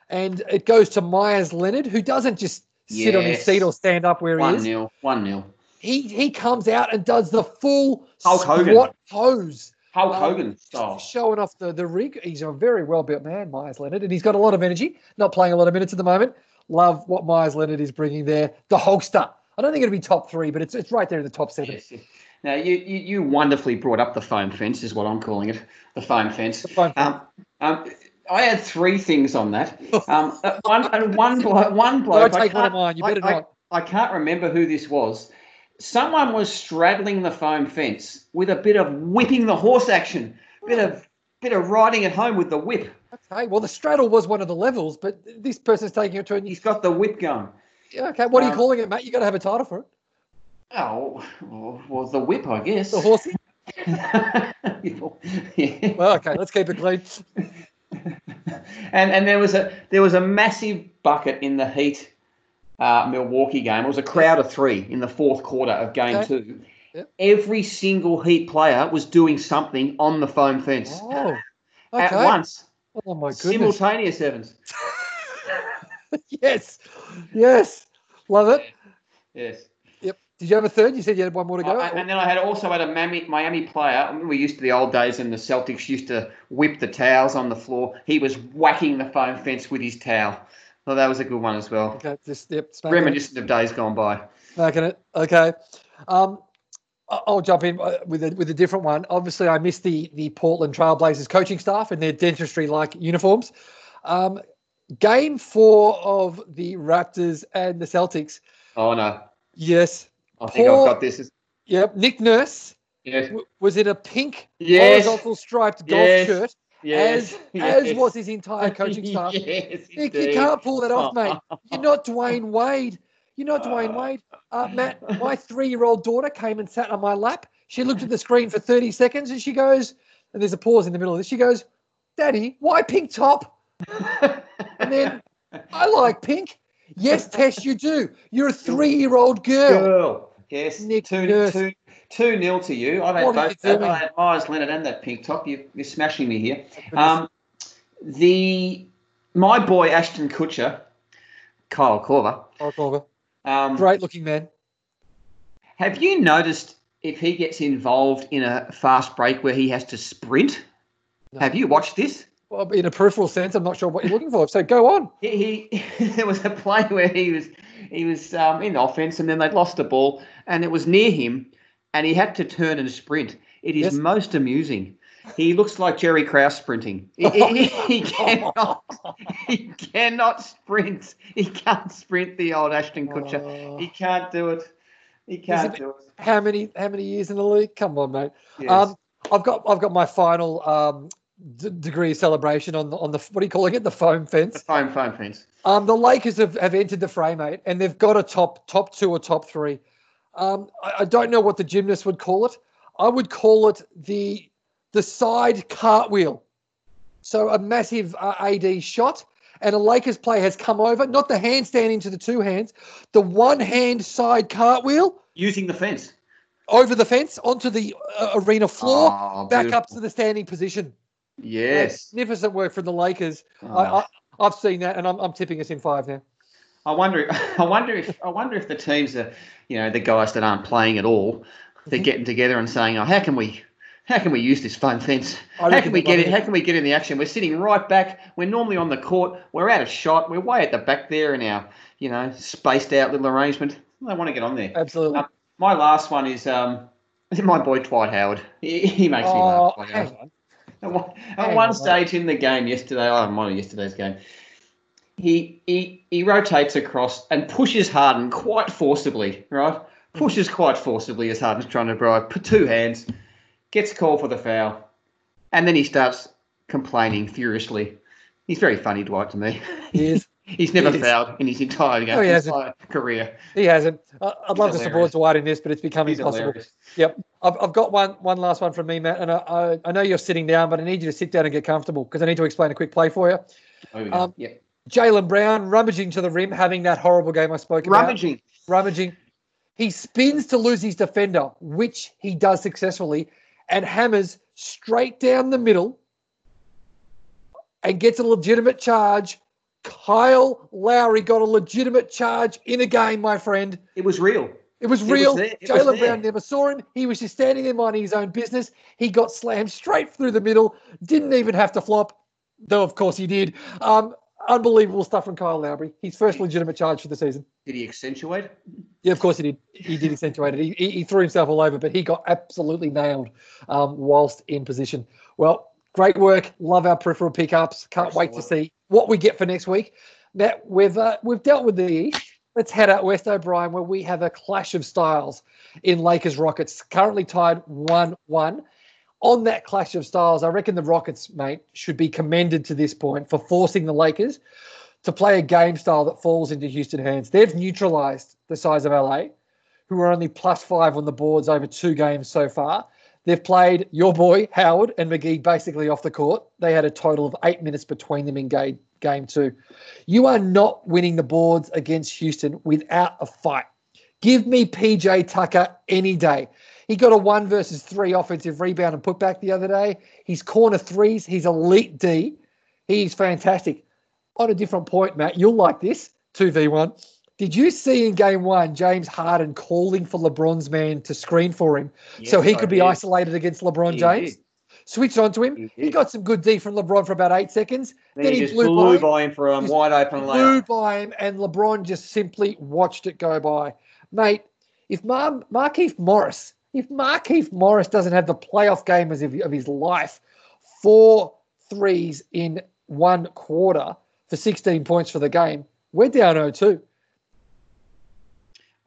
and it goes to Meyers Leonard, who doesn't just sit on his seat or stand up where he is. One nil. One nil. He he comes out and does the full Hulk Hogan. pose. Hulk Um, Hogan style. showing off the, the rig. He's a very well built man, Meyers Leonard, and he's got a lot of energy. Not playing a lot of minutes at the moment. Love what Meyers Leonard is bringing there. The Hulkster. I don't think it'll be top three, but it's it's right there in the top seven. Yes. Now you, you you wonderfully brought up the foam fence, is what I'm calling it. The foam fence. foam fence. Um, um, I had three things on that. Um, uh, one and one bloke. One bloke. Don't I take one of mine. You better I- not. I can't remember who this was. Someone was straddling the foam fence with a bit of whipping the horse action, a bit of bit of riding it home with the whip. Okay, well, the straddle was one of the levels, but this person's taking it to a new. He's got the whip going. Yeah, Okay, what are you Um, calling it, mate? You've got to have a title for it. Oh, well, well, the whip, I guess. The horsey. yeah. Well, okay, let's keep it clean. and and there was a there was a massive bucket in the Heat uh, Milwaukee game. It was a crowd of three in the fourth quarter of game Okay. two. Yep. Every single Heat player was doing something on the foam fence Oh, at once, Oh my goodness. simultaneous. Evans. yes, yes, love it. Yes. Yep. Did you have a third? You said you had one more to go. Uh, and then I had also had a Miami, Miami player. We used to the old days, and the Celtics used to whip the towels on the floor. He was whacking the foam fence with his towel. Well, that was a good one as well. okay, just yep. smacking it. Reminiscent of days gone by. Smacking it. Okay. Um, I- I'll jump in uh, with a with a different one. Obviously, I missed the the Portland Trailblazers coaching staff and their dentistry like uniforms. Um, game four of the Raptors and the Celtics. Oh no, Yes. I think I've got this. Yep. Nick Nurse Yes, w- was in a pink yes, horizontal striped golf Yes. shirt, yes, as yes. as was his entire coaching staff. yes, Nick, you can't pull that off, mate. You're not Dwyane Wade. You're not Dwyane Wade. Uh, Matt, my three-year-old daughter came and sat on my lap. She looked at the screen for 30 seconds and she goes, and there's a pause in the middle of this. She goes, Daddy, why pink top? And then I like pink. Yes, Tess, you do. You're a three-year-old girl. Girl. Yes, Nick two, Nurse. two, two nil to you. I've had are you both. that. I had Meyers Leonard and that pink top. You, you're smashing me here. Um, the my boy Ashton Kutcher, Kyle Korver. Oh, Korver. Um, Great-looking man. Have you noticed if he gets involved in a fast break where he has to sprint? No. Have you watched this? Well, in a peripheral sense, I'm not sure what you're looking for. So go on. He, he there was a play where he was he was um, in offense and then they'd lost the ball and it was near him and he had to turn and sprint. It is Yes. most amusing. He looks like Jerry Krause sprinting. He, he- he cannot he cannot sprint. He can't sprint the old Ashton Kutcher. Oh. He can't do it. He can't it- do it. How many how many years in the league? Come on, mate. Yes. Um, I've got I've got my final um, d- degree of celebration on the on the what are you calling it? The foam fence. the phone phone fence. Um, the Lakers have, have entered the fray, mate, and they've got a top top two or top three. Um, I, I don't know what the gymnast would call it. I would call it the the side cartwheel. So a massive uh, AD shot, and a Lakers player has come over, not the handstand into the two hands, the one hand side cartwheel Using the fence. over the fence onto the uh, arena floor, Oh, back up to the standing position. Yes. Magnificent work from the Lakers. Oh. I, I've seen that, and I'm, I'm tipping us in five now. I wonder. I wonder if. I wonder if the teams are, you know, the guys that aren't playing at all, they're Mhm. getting together and saying, "Oh, how can we, how can we use this phone fence? How can we get it? How can we get in the action? We're sitting right back. We're normally on the court. We're out of shot. We're way at the back there in our, you know, spaced out little arrangement. I want to get on there. Absolutely. Um, My last one is um, my boy Dwight Howard. He, he makes me oh, laugh. Hang on. At one, at Hang one on, stage in the game yesterday, oh, one of yesterday's game, he he he rotates across and pushes Harden quite forcibly, right? Pushes quite forcibly as Harden's trying to. Put two hands, gets called for the foul, and then he starts complaining furiously. He's very funny, Dwight, to me. He is. He's never He is. fouled in his entire game, No, he hasn't. entire career. He hasn't. I'd love to support Dwight in this, but it's become He's impossible. hilarious. Yep. I've, I've got one one last one from me, Matt, and I, I, I know you're sitting down, but I need you to sit down and get comfortable because I need to explain a quick play for you. We go. Um, yep. Jaylen Brown rummaging to the rim, having that horrible game I spoke about. Rummaging. rummaging. He spins to lose his defender, which he does successfully, and hammers straight down the middle and gets a legitimate charge. Kyle Lowry got a legitimate charge in a game, my friend. It was real. It was real. there. It was Jaylen. Brown never saw him. He was just standing there minding his own business. He got slammed straight through the middle. Didn't even have to flop, though of course he did. Um, unbelievable stuff from Kyle Lowry. His first legitimate charge for the season. Did he accentuate? Yeah, of course he did. He did accentuate it. He, he, he threw himself all over, but he got absolutely nailed um, whilst in position. Well, great work. Love our peripheral pickups. Can't wait to see what we get for next week. Matt, we've uh, we've dealt with the East. Let's head out west, O'Brien, where we have a clash of styles in Lakers Rockets, currently tied one-one. On that clash of styles, I reckon the Rockets, mate, should be commended to this point for forcing the Lakers to play a game style that falls into Houston hands. They've neutralized the size of LA, who are only plus five on the boards over two games so far. They've played your boy Howard and McGee basically off the court. They had a total of eight minutes between them in game, game two. You are not winning the boards against Houston without a fight. Give me PJ Tucker any day. He got a one versus three offensive rebound and putback the other day. He's corner threes. He's elite D. He's fantastic. On a different point, Matt, you'll like this 2v1. Did you see in game one James Harden calling for LeBron's man to screen for him so Yes, he I could be did. isolated against LeBron He James? did. Switched onto him. He He, got some good D from LeBron for about eight seconds. Then, he, just blew blew, by. by him for a wide open layup. Blew by him, and LeBron just simply watched it go by. Mate, if Mar- Markieff Morris, if Markieff Morris doesn't have the playoff game as of, of his life, four threes in one quarter for 16 points for the game, we're down 0-2.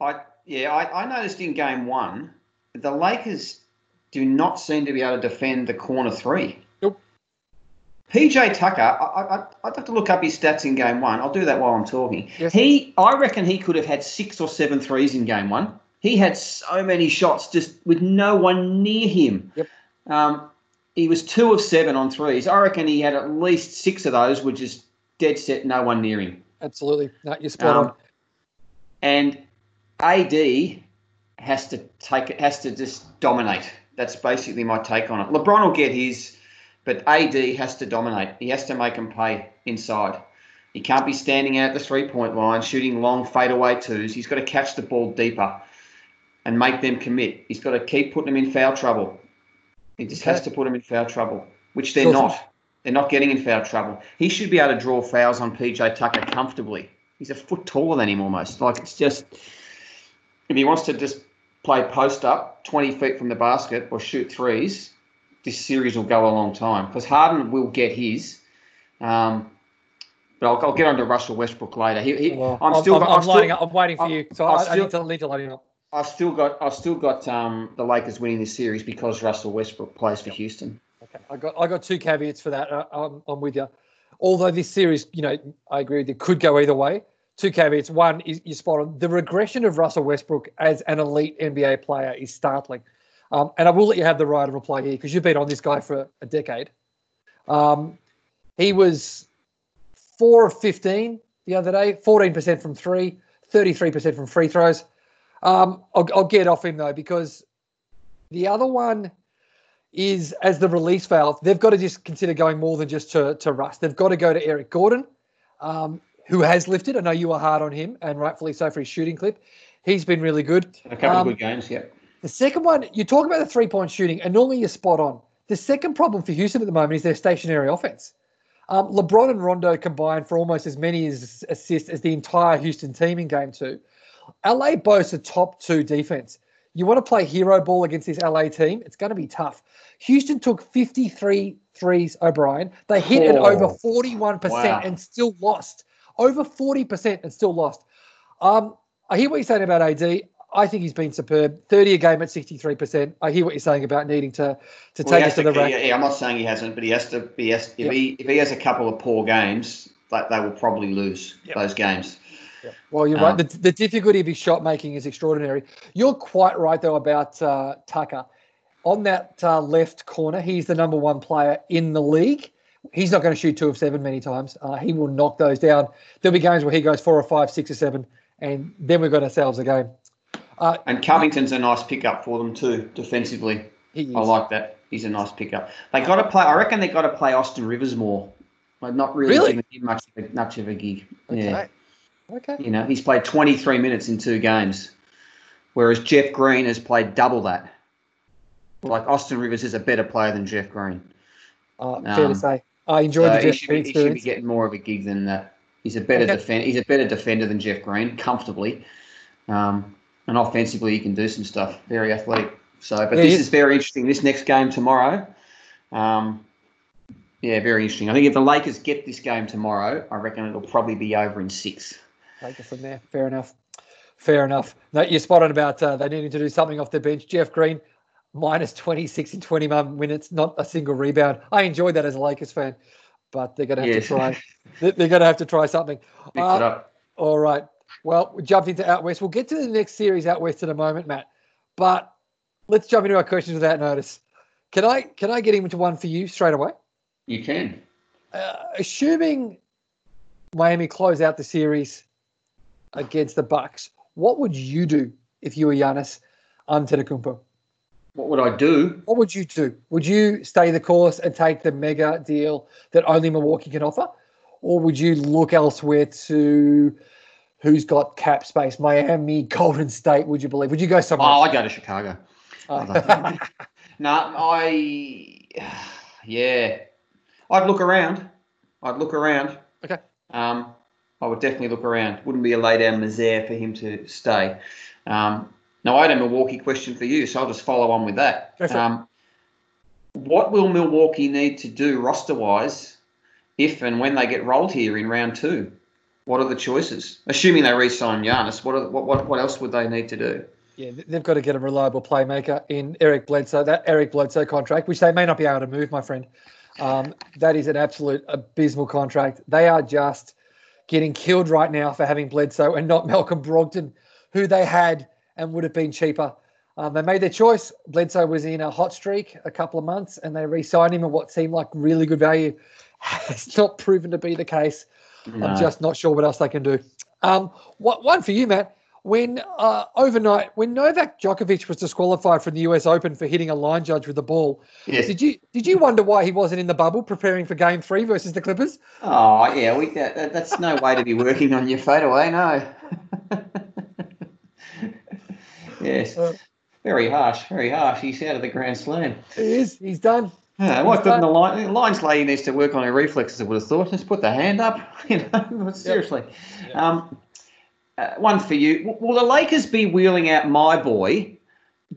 I yeah, I, I noticed in game one, the Lakers do not seem to be able to defend the corner three. PJ Tucker, I, I, I'd have to look up his stats in game one. I'll do that while I'm talking. Yes. He, I reckon he could have had six or seven threes in game one. He had so many shots just with no one near him. Yep. Um, he was two of seven on threes. I reckon he had at least six of those, which is dead set, no one near him. Absolutely. No, you're spot Um, on. and AD has to take it, has to just dominate. That's basically my take on it. LeBron will get his, but AD has to dominate. He has to make them pay inside. He can't be standing out at the three point line, shooting long fadeaway twos. He's got to catch the ball deeper and make them commit. He's got to keep putting them in foul trouble. He just has to put them in foul trouble, which they're not. They're not getting in foul trouble. He should be able to draw fouls on PJ Tucker comfortably. He's a foot taller than him almost. Like it's just if he wants to just play post up 20 feet from the basket or shoot threes, this series will go a long time because Harden will get his. Um, but I'll, I'll get on to Russell Westbrook later. He, he, I'm still. I'm, I'm, I'm still- lining up. I'm waiting for I'm- you. So I, I need to need to line up. I've still got. I've still got um, the Lakers winning this series because Russell Westbrook plays for Houston. Okay, I got I got two caveats for that. Uh, I'm, I'm with you. Although this series, you know, I agree with you, could go either way. Two caveats. One is you're spot on. The regression of Russell Westbrook as an elite NBA player is startling. Um, and I will let you have the right of reply here because you've been on this guy for a decade. Um, he was four of 15 the other day, 14% from three, 33% from free throws. Um, I'll, I'll get off him though because the other one is as the release valve. They've got to just consider going more than just to, to Russ. They've got to go to Eric Gordon, um, who has lifted. I know you were hard on him, and rightfully so for his shooting clip. He's been really good. A couple Um, of good games, yeah. The second one, you talk about the three point shooting, and normally you're spot on. The second problem for Houston at the moment is their stationary offense. Um, LeBron and Rondo combined for almost as many as assists as the entire Houston team in game two. LA boasts a top two defense. You want to play hero ball against this LA team? It's going to be tough. Houston took 53 threes, O'Brien. They hit at Oh. over 41% Wow. and still lost. Over 40% and still lost. Um, I hear what you're saying about AD. I think he's been superb. 30 a game at 63%. I hear what you're saying about needing to to Well, take us to to, the rack. yeah, I'm not saying he hasn't, but he has to. He has, if Yep. he if he has a couple of poor games, like they will probably lose Yep. those games. Well, you're Um, right. The, the difficulty of his shot making is extraordinary. You're quite right, though, about uh, Tucker. On that uh, left corner, he's the number one player in the league. He's not going to shoot two of seven many times. Uh, he will knock those down. There'll be games where he goes four or five, six or seven, and then we've got ourselves a game. Uh, And Covington's a nice pickup for them too, defensively. he is. I like that. He's a nice pickup. They got to play. I reckon they got to play Austin Rivers more Like not really, Really? giving him much of a, much of a gig. Yeah. Okay. You know, he's played 23 minutes in two games, whereas Jeff Green has played double that. Like Austin Rivers is a better player than Jeff Green. Uh, fair Um, to say. I enjoyed So the he Jeff Green be, he should be getting more of a gig than that. He's a better Okay. defender. He's a better defender than Jeff Green, comfortably. Um, and offensively, he can do some stuff. Very athletic. So, but Yeah, this is very interesting. This next game tomorrow. Um, yeah, very interesting. I think if the Lakers get this game tomorrow, I reckon it'll probably be over in six. Take it from there. Fair enough. Fair enough. No, you're spot on about uh, they needing to do something off the bench. Jeff Green, minus 26 in 21 minutes, not a single rebound. I enjoyed that as a Lakers fan, but they're going to have Yes. to try. they- They're going to have to try something. Uh, it up. All right. Well, we jumped into out west. We'll get to the next series out west in a moment, Matt. But let's jump into our questions without notice. Can I can I get him into one for you straight away? You can. Uh, assuming Miami close out the series against the Bucks, what would you do if you were Giannis Antetokounmpo? What would I do? What would you do? Would you stay the course and take the mega deal that only Milwaukee can offer, or would you look elsewhere to who's got cap space? Miami, Golden State. Would you believe? Would you go somewhere? Oh? I go to Chicago. Uh, No, I. Yeah. I'd look around. I'd look around. Okay. Um, I would definitely look around. Wouldn't be a lay down misère for him to stay. Um, now, I had a Milwaukee question for you, so I'll just follow on with that. Go for it. Um, what will Milwaukee need to do roster wise if and when they get rolled here in round two? What are the choices? Assuming they re sign Giannis, what, are, what, what, what else would they need to do? Yeah, they've got to get a reliable playmaker in Eric Bledsoe. That Eric Bledsoe contract, which they may not be able to move, my friend, um, that is an absolute abysmal contract. They are just getting killed right now for having Bledsoe and not Malcolm Brogdon, who they had and would have been cheaper. Um, they made their choice. Bledsoe was in a hot streak a couple of months, and they re-signed him at what seemed like really good value. It's not proven to be the case. No. I'm just not sure what else they can do. Um, what one for you, Matt? When uh, overnight, when Novak Djokovic was disqualified from the U.S. Open for hitting a line judge with the ball, did you did you wonder why he wasn't in the bubble preparing for Game Three versus the Clippers? Oh yeah, we, that, that- that's no way to be working on your fadeaway, no. yes, Uh. very harsh, very harsh. He's out of the Grand Slam. He is. He's done. Yeah, why couldn't the line, lines lady needs to work on her reflexes? I would have thought. Just put the hand up, you know. Seriously. Um, uh, one for you. Will the Lakers be wheeling out my boy,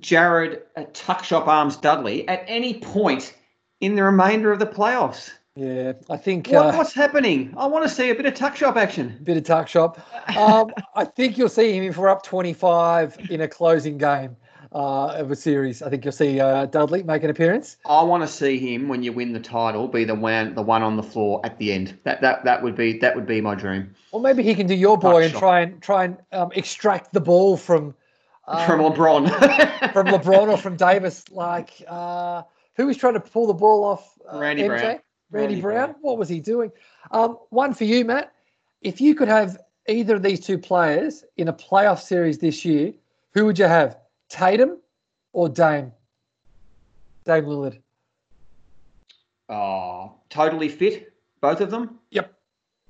Jared uh, Tuckshop Arms Dudley, at any point in the remainder of the playoffs? Yeah, I think What, uh, what's happening? I want to see a bit of tuck shop action. bit of tuck shop. Um, I think you'll see him if we're up 25 in a closing game uh, of a series. I think you'll see uh, Dudley make an appearance. I want to see him when you win the title be the one the one on the floor at the end. That that that would be that would be my dream. Or maybe he can do your boy and try and try and um, extract the ball from um, From LeBron. from LeBron or from Davis. Like uh, who was trying to pull the ball off? Uh, Randy MJ? Brown. Randy, Randy Brown. Brown. What was he doing? Um, one for you, Matt. If you could have either of these two players in a playoff series this year, who would you have? Tatum or Dame? Dame Lillard. oh, totally fit, both of them. Yep.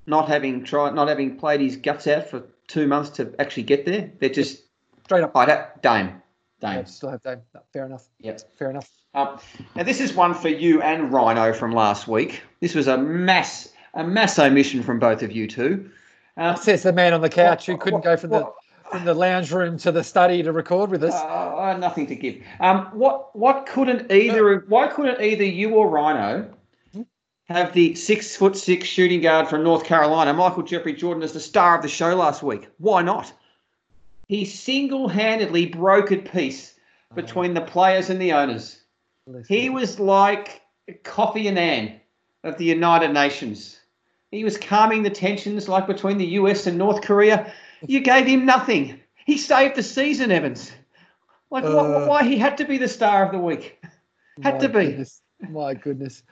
Not having tried, not having played his guts out for two months to actually get there. They're just. Straight up. I'd have Dame. Yeah, Dame. still have Dame. No, fair enough. Yep. Fair enough. Um, now this is one for you and Rhino from last week. This was a mass a mass omission from both of you two. Um, Says the man on the couch who couldn't what- go from the what- from the lounge room to the study to record with us. Uh, nothing to give. Um, what what couldn't either why couldn't either you or Rhino have the six foot six shooting guard from North Carolina, Michael Jeffrey Jordan, as the star of the show last week? Why not? He single handedly brokered peace between the players and the owners. He was like Kofi Annan of the United Nations. He was calming the tensions like between the US and North Korea. You gave him nothing. He saved the season, Evans. Like Uh. wh- why he had to be the star of the week? Had to be. goodness. My goodness.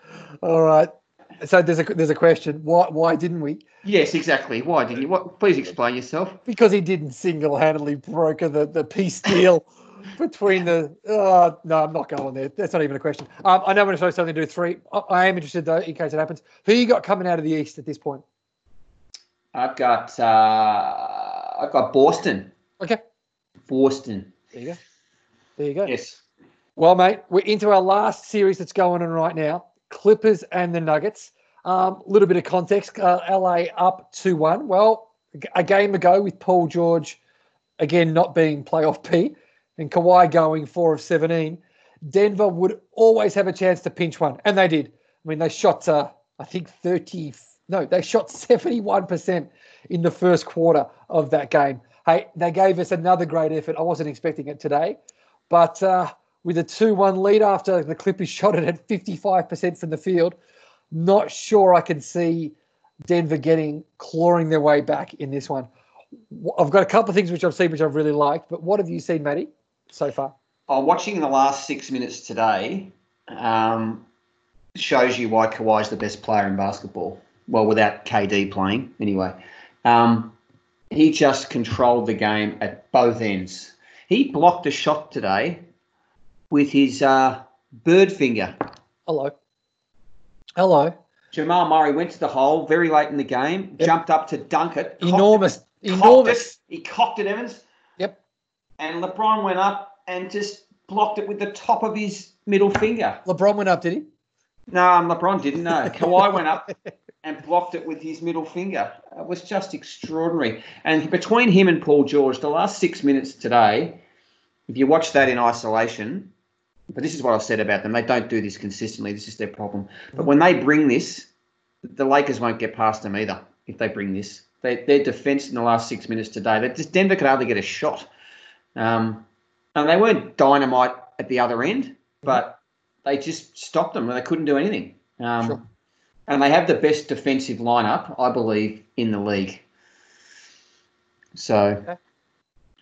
All right. So there's a there's a question. Why why didn't we? Yes, exactly. Why didn't you? What? Please explain yourself. Because he didn't single handedly broker the, the peace deal between the. Uh, no, I'm not going there. That's not even a question. Um, I know we're supposed to only do three. I, I am interested though, in case it happens. Who you got coming out of the East at this point? I've got uh, I've got Boston. Okay, Boston. there you go. There you go. Yes. Well, mate, we're into our last series that's going on right now Clippers and the Nuggets. A um, little bit of context uh, LA up 2 1. Well, a game ago with Paul George, again, not being playoff P, and Kawhi going 4 of 17, Denver would always have a chance to pinch one. And they did. I mean, they shot, uh, I think, 30, no, they shot 71% in the first quarter of that game. Hey, they gave us another great effort. I wasn't expecting it today. But uh, with a 2 1 lead after the Clippers shot it at 55% from the field, not sure I can see Denver getting clawing their way back in this one. I've got a couple of things which I've seen which I've really liked, but what have you seen, Matty, so far? I'm watching the last six minutes today um, shows you why Kawhi's the best player in basketball. Well, without KD playing, anyway. Um, he just controlled the game at both ends. He blocked a shot today with his uh, bird finger. Hello. Hello. Jamal Murray went to the hole very late in the game, Yep. jumped up to dunk it. Enormous. it, Enormous. it. He cocked it, Evans. Yep. And LeBron went up and just blocked it with the top of his middle finger. LeBron went up, did he? No, um, LeBron didn't. No, Kawhi went up and blocked it with his middle finger. It was just extraordinary. And between him and Paul George, the last six minutes today, if you watch that in isolation, but this is what I've said about them. They don't do this consistently. This is their problem. But when they bring this, the Lakers won't get past them either. If they bring this, they, their defense in the last six minutes today, they just Denver could hardly get a shot. Um, and they weren't dynamite at the other end, but they just stopped them. And they couldn't do anything. Um, Sure. And they have the best defensive lineup, I believe, in the league. So Okay.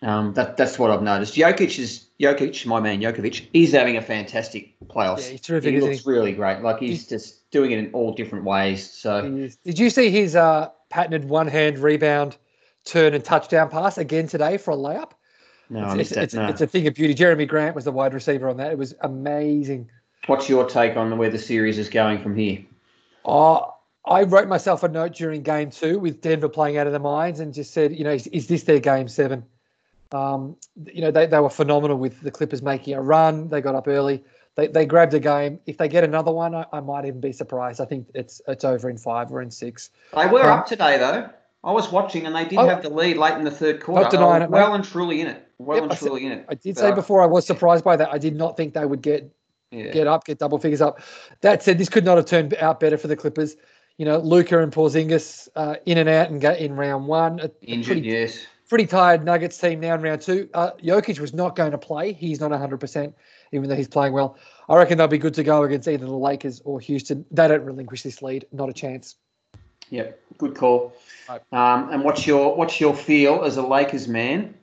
um, that that's what I've noticed. Jokic is Jokic, my man Jokovic. He's having a fantastic playoffs. Yeah, he's terrific, He looks really great. Like he's just doing it in all different ways. So Did you see his uh, patented one hand rebound, turn and touchdown pass again today for a layup? no, I it's, it's, it's, no. it's a thing of beauty. Jerami Grant was the wide receiver on that. It was amazing. What's your take on where the series is going from here? Oh, I wrote myself a note during game two with Denver playing out of their minds and just said, you know, is, is this their game seven? Um, you know, they, they were phenomenal with the Clippers making a run. They got up early. They, they grabbed a game. If they get another one, I, I might even be surprised. I think it's it's over in five or in six. They were Um, up today though. I was watching and they did Oh. have the lead late in the third quarter. Not denying it, well mate. and truly in it. Well Yep, and I said- truly in it. I did say uh, before I was surprised by that. I did not think they would get yeah. get up, get double figures up. That said, this could not have turned out better for the Clippers. You know, Luka and Porzingis uh, in and out and go in round one. A- a injured. pretty, yes. pretty tired Nuggets team now in round two. Uh, Jokic was not going to play. He's not 100%, even though he's playing well. I reckon they'll be good to go against either the Lakers or Houston. They don't relinquish this lead. Not a chance. Yep. Good call. Right. Um, and what's your what's your feel as a Lakers man?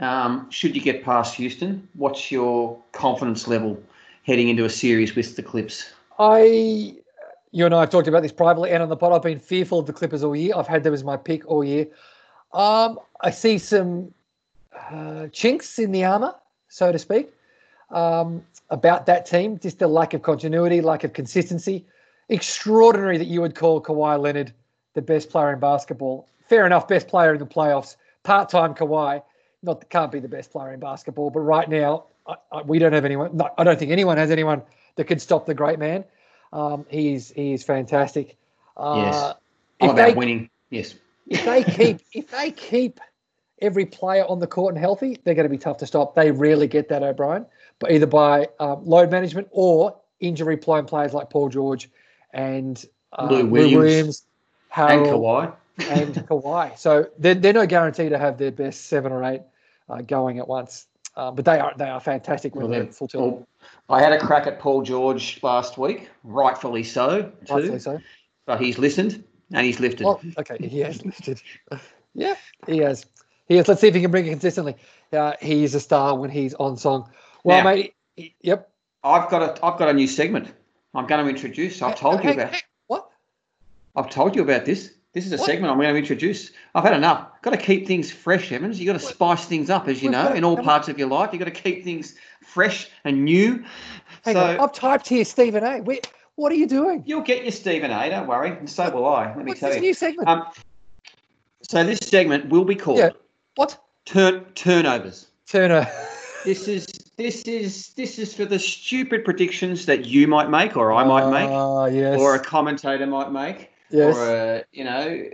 Um, should you get past Houston, what's your confidence level heading into a series with the Clips? I, you and I have talked about this privately and on the pod. I've been fearful of the Clippers all year. I've had them as my pick all year. Um, I see some uh, chinks in the armor, so to speak, um, about that team. Just the lack of continuity, lack of consistency. Extraordinary that you would call Kawhi Leonard the best player in basketball. Fair enough, best player in the playoffs. Part-time Kawhi, not can't be the best player in basketball, but right now I, I, we don't have anyone. No, I don't think anyone has anyone that could stop the great man. Um, he's he is fantastic. Uh, Yes. All if about they winning. Yes. if they keep if they keep every player on the court and healthy, they're going to be tough to stop. They rarely get that, O'Brien, but either by um, load management or injury prone players like Paul George and uh, Lou Lou Williams. Williams, And Kawhi. and Kawhi. So they're, they're no guarantee to have their best seven or eight uh, going at once. Uh, but they are they are fantastic when Well, they're full tilt. I had a crack at Paul George last week, rightfully so, too. Rightfully so. But he's listened and he's lifted. Well, okay, he has lifted. yeah, he has. He has. Let's see if he can bring it consistently. Uh, he is a star when he's on song. Well, Now- mate. he- Yep. I've got a I've got a new segment. I'm going to introduce. I've told you Hey, about. hey, What? I've told you about this. This is a What? segment I'm going to introduce. I've had enough. Got to keep things fresh, Evans. You got to spice things up, as you know, in all parts of your life. You got to keep things fresh and new. Hang so on, I've typed here Stephen A. Where, what are you doing? you'll get your Stephen A. Don't worry, and so will I. Let me What's tell this you. new segment? Um, so this segment will be called Yeah. what? turn turnovers. Turner. This is this is this is for the stupid predictions that you might make, or I might make, Ah, yes. or a commentator might make, yes. or a you know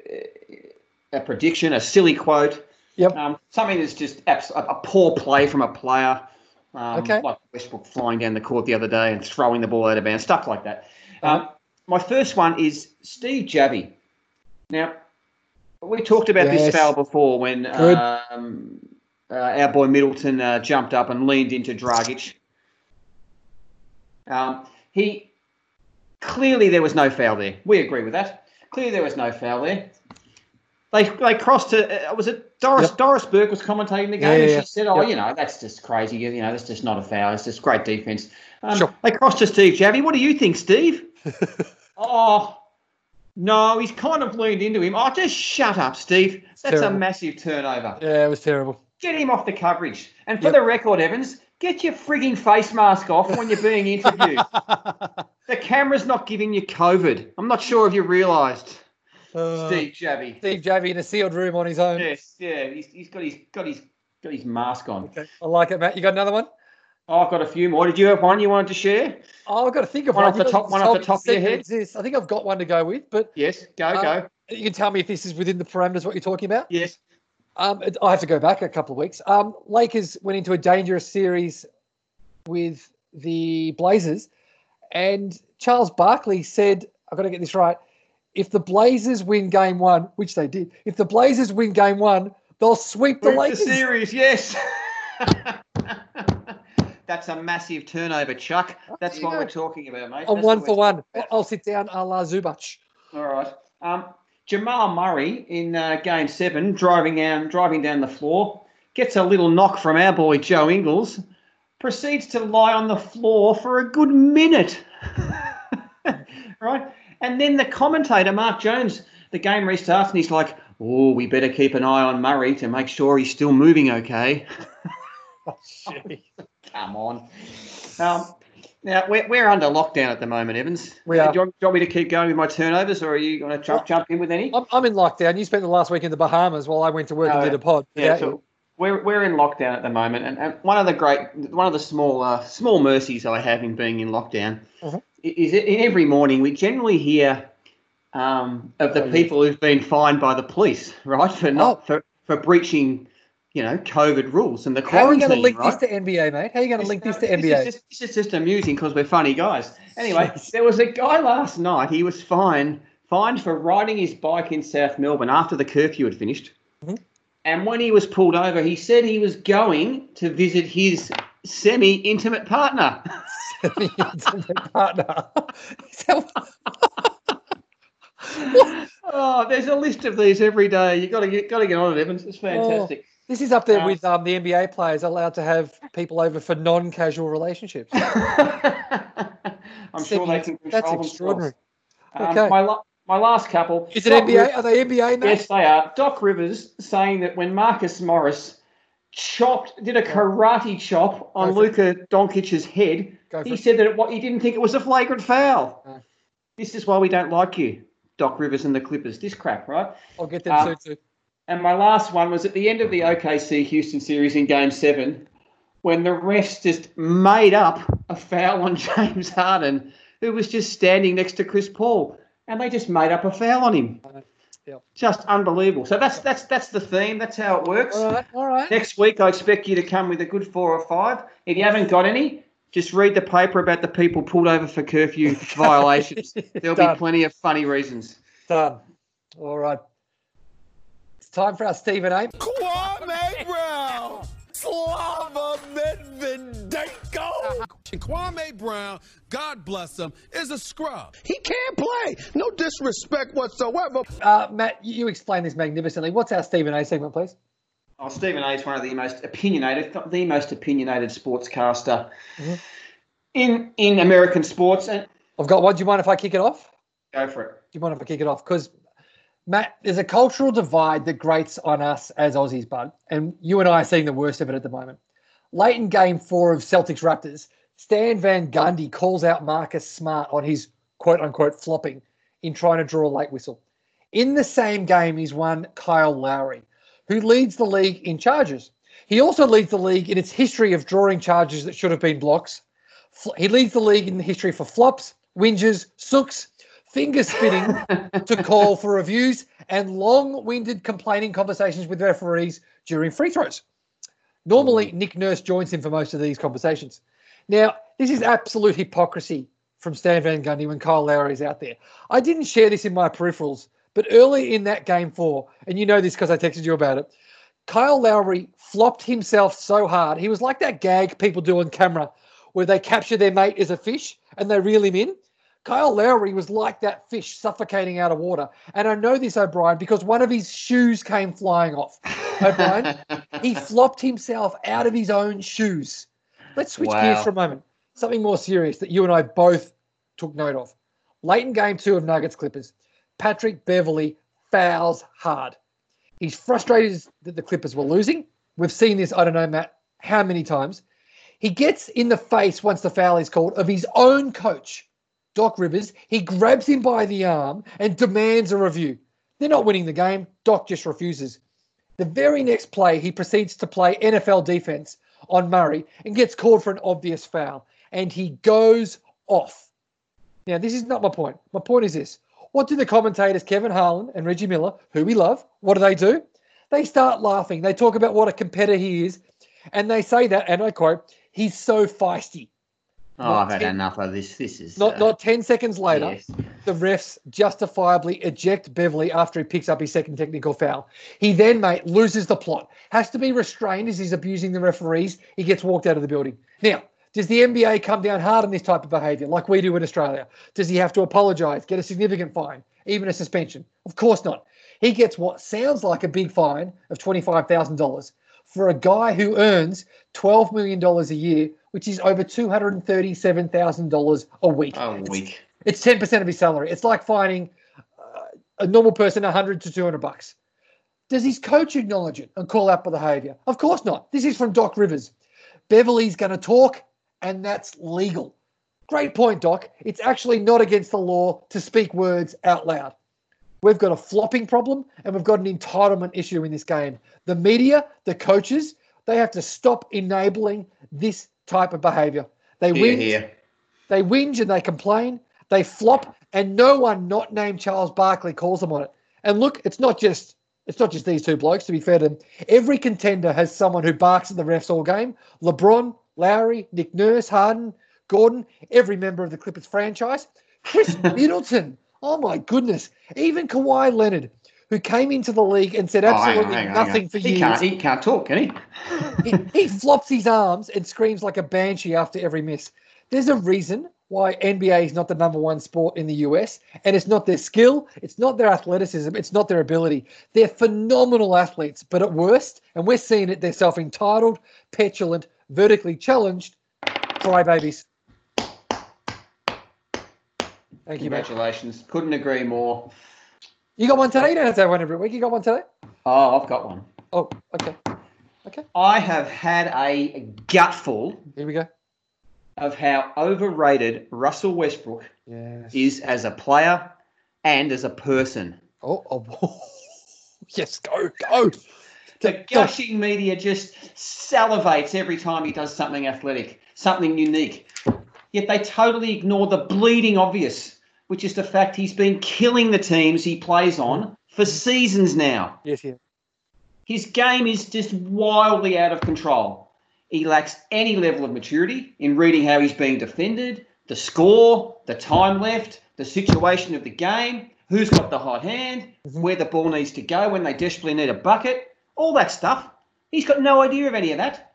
a prediction, a silly quote. Yep. Um, something that's just abs- a, poor play from a player. Um, Okay. Like Westbrook flying down the court the other day and throwing the ball out of bounds, stuff like that. Um, my first one is Steve Javie. Now, we talked about Yes. this foul before when um, uh, our boy Middleton uh, jumped up and leaned into Dragic. Um, he clearly there was no foul there. We agree with that. Clearly there was no foul there. They they crossed to uh, was it Doris Yep. Doris Burke was commentating the game Yeah, and she yeah. said, "Oh, Yep. you know that's just crazy. You know that's just not a foul. It's just great defense." Um, Sure. They crossed to Steve Javie. What do you think, Steve? oh. No, he's kind of leaned into him. Oh, just shut up, Steve. That's a massive turnover. Yeah, it was terrible. Get him off the coverage. And for Yep. the record, Evans, get your frigging face mask off when you're being interviewed. The camera's not giving you COVID. I'm not sure if you realised, Uh, Steve Javie. Steve Javie in a sealed room on his own. Yes, yeah, he's, he's got his got his got his mask on. Okay. I like it, Matt. You got another one? Oh, I've got a few more. Did you have one you wanted to share? Oh, I've got to think of One one. off the top- one off the top of your head? exists. I think I've got one to go with, but Yes, go Uh, go. you can tell me if this is within the parameters what you're talking about. Yes. Um, I have to go back a couple of weeks. Um, Lakers went into a dangerous series with the Blazers, and Charles Barkley said, "I've got to get this right. If the Blazers win Game One, which they did, if the Blazers win Game One, they'll sweep the Move Lakers." the series, yes. That's a massive turnover, Chuck. That's you what we're talking about, mate. I'm one for one. I'll sit down a la Zubac. All right. Um, Jamal Murray in uh, Game Seven, driving down, driving down the floor, gets a little knock from our boy Joe Ingles, proceeds to lie on the floor for a good minute. right, and then the commentator Mark Jones, the game restarts, and he's like, "Oh, we better keep an eye on Murray to make sure he's still moving okay." Come on. Um, now we're, we're under lockdown at the moment, Evans. We are. Do you, want, do you want me to keep going with my turnovers, or are you going to jump, jump in with any? I'm, I'm in lockdown. You spent the last week in the Bahamas while I went to work and Oh, did a pod. Yeah, without so you. We're, we're in lockdown at the moment, and, and one of the great, one of the small uh, small mercies I have in being in lockdown Mhm. is in every morning we generally hear um, of the Oh, people who've been fined by the police, right, for not Oh. for, for breaching, you know, COVID rules and the How are you going to link right? this to NBA, mate? How are you going to link this to This NBA? is just, this is just amusing because we're funny guys. Anyway, there was a guy last night. He was fined fined for riding his bike in South Melbourne after the curfew had finished. And when he was pulled over, he said he was going to visit his semi-intimate partner. the intimate partner. Oh, there's a list of these every day. You've got to get got to get on it, Evans. It's fantastic. This is up there Um, with um, the NBA players allowed to have people over for non-casual relationships. I'm sure they can control That's extraordinary. Um, Okay. my, la- my last couple. Is it Doc NBA? Are they NBA, mate? Yes, they are. Doc Rivers saying that when Marcus Morris chopped, did a karate chop on Luka Doncic's head, he it. said that it, he didn't think it was a flagrant foul. Oh. This is why we don't like you, Doc Rivers and the Clippers. This crap, right? I'll get them Uh, soon too. And my last one was at the end of the OKC Houston series in Game Seven, when the refs just made up a foul on James Harden, who was just standing next to Chris Paul, and they just made up a foul on him. Yep. Just unbelievable. So that's that's that's the theme. That's how it works. All right, all right. Next week, I expect you to come with a good four or five. If you haven't got any, just read the paper about the people pulled over for curfew violations. There'll Done. be plenty of funny reasons. Done. All right. It's time for our Stephen A. Kwame Brown, Slava Medvedenko. Kwame Brown, God bless him, is a scrub. He can't play. No disrespect whatsoever. Uh, Matt, you you explain this magnificently. What's our Stephen A. segment, please? Oh, Stephen A is one of the most opinionated, the most opinionated sportscaster Mhm. in in American sports. And I've got one. Do you mind if I kick it off? go for it. Do you mind if I kick it off? Because Matt, there's a cultural divide that grates on us as Aussies, bud, and you and I are seeing the worst of it at the moment. Late in game four of Celtics Raptors, Stan Van Gundy calls out Marcus Smart on his quote unquote flopping in trying to draw a late whistle. In the same game, he's won Kyle Lowry, who leads the league in charges. He also leads the league in its history of drawing charges that should have been blocks. He leads the league in the history for flops, whinges, sooks, finger spitting to call for reviews, and long winded complaining conversations with referees during free throws. Normally, hmm. Nick Nurse joins him for most of these conversations. Now, this is absolute hypocrisy from Stan Van Gundy when Kyle Lowry is out there. I didn't share this in my peripherals, but early in that game four, and you know this because I texted you about it, Kyle Lowry flopped himself so hard. He was like that gag people do on camera where they capture their mate as a fish and they reel him in. Kyle Lowry was like that fish suffocating out of water. And I know this, O'Brien, because one of his shoes came flying off. O'Brien, he flopped himself out of his own shoes. Let's switch Wow. gears for a moment. Something more serious that you and I both took note of. Late in game two of Nuggets Clippers, Patrick Beverley fouls hard. He's frustrated that the Clippers were losing. We've seen this, I don't know, Matt, how many times. He gets in the face once the foul is called of his own coach, Doc Rivers. He grabs him by the arm and demands a review. They're not winning the game. Doc just refuses. The very next play, he proceeds to play NFL defense on Murray and gets called for an obvious foul. And he goes off. Now, this is not my point. My point is this. What do the commentators, Kevin Harlan and Reggie Miller, who we love, what do they do? They start laughing. They talk about what a competitor he is. And they say that, and I quote, he's so feisty. Oh, I've had enough of this. This is Not, uh, not 10 seconds later, yes. the refs justifiably eject Beverley after he picks up his second technical foul. He then, mate, loses the plot, has to be restrained as he's abusing the referees. He gets walked out of the building. Now, does the NBA come down hard on this type of behaviour like we do in Australia? Does he have to apologise, get a significant fine, even a suspension? Of course not. He gets what sounds like a big fine of $25,000 for a guy who earns $12 million a year, which is over $237,000 a week. a It's- week. it's 10% of his salary. It's like finding uh, a normal person 100 to 200 bucks. Does his coach acknowledge it and call out for the behavior? Of course not. This is from Doc Rivers. Beverley's going to talk, and that's legal. Great point, Doc. It's actually not against the law to speak words out loud. We've got a flopping problem and we've got an entitlement issue in this game. The media, the coaches, they have to stop enabling this type of behavior. They here. they whinge and they complain, they flop, and no one not named Charles Barkley calls them on it. And look, it's not just it's not just these two blokes, to be fair to them. Every contender has someone who barks at the refs all game. LeBron, Lowry, Nick Nurse, Harden, Gordon, every member of the Clippers franchise. Khris Middleton. Oh my goodness. Even Kawhi Leonard, who came into the league and said Oh, hang on, absolutely hang on, nothing for he years. Can't, he can't talk, can he? he, he flops his arms and screams like a banshee after every miss. There's a reason why NBA is not the number one sport in the US, and it's not their skill, it's not their athleticism, it's not their ability. They're phenomenal athletes, but at worst, and we're seeing it, they're self entitled, petulant, vertically challenged crybabies. Thank you. Congratulations. Couldn't agree more. You got one today? You don't have to have one every week. You got one today? Oh, I've got one. Oh, okay. Okay, I have had a gutful here we go. of how overrated Russell Westbrook Yes. is as a player and as a person. Oh, oh, yes, go, go. The gushing media just salivates every time he does something athletic, something unique. Yet they totally ignore the bleeding obvious, which is the fact he's been killing the teams he plays on for mm. seasons now. Yes, yeah. His game is just wildly out of control. He lacks any level of maturity in reading how he's being defended, the score, the time left, the situation of the game, who's got the hot hand, mm-hmm. where the ball needs to go when they desperately need a bucket, all that stuff. He's got no idea of any of that.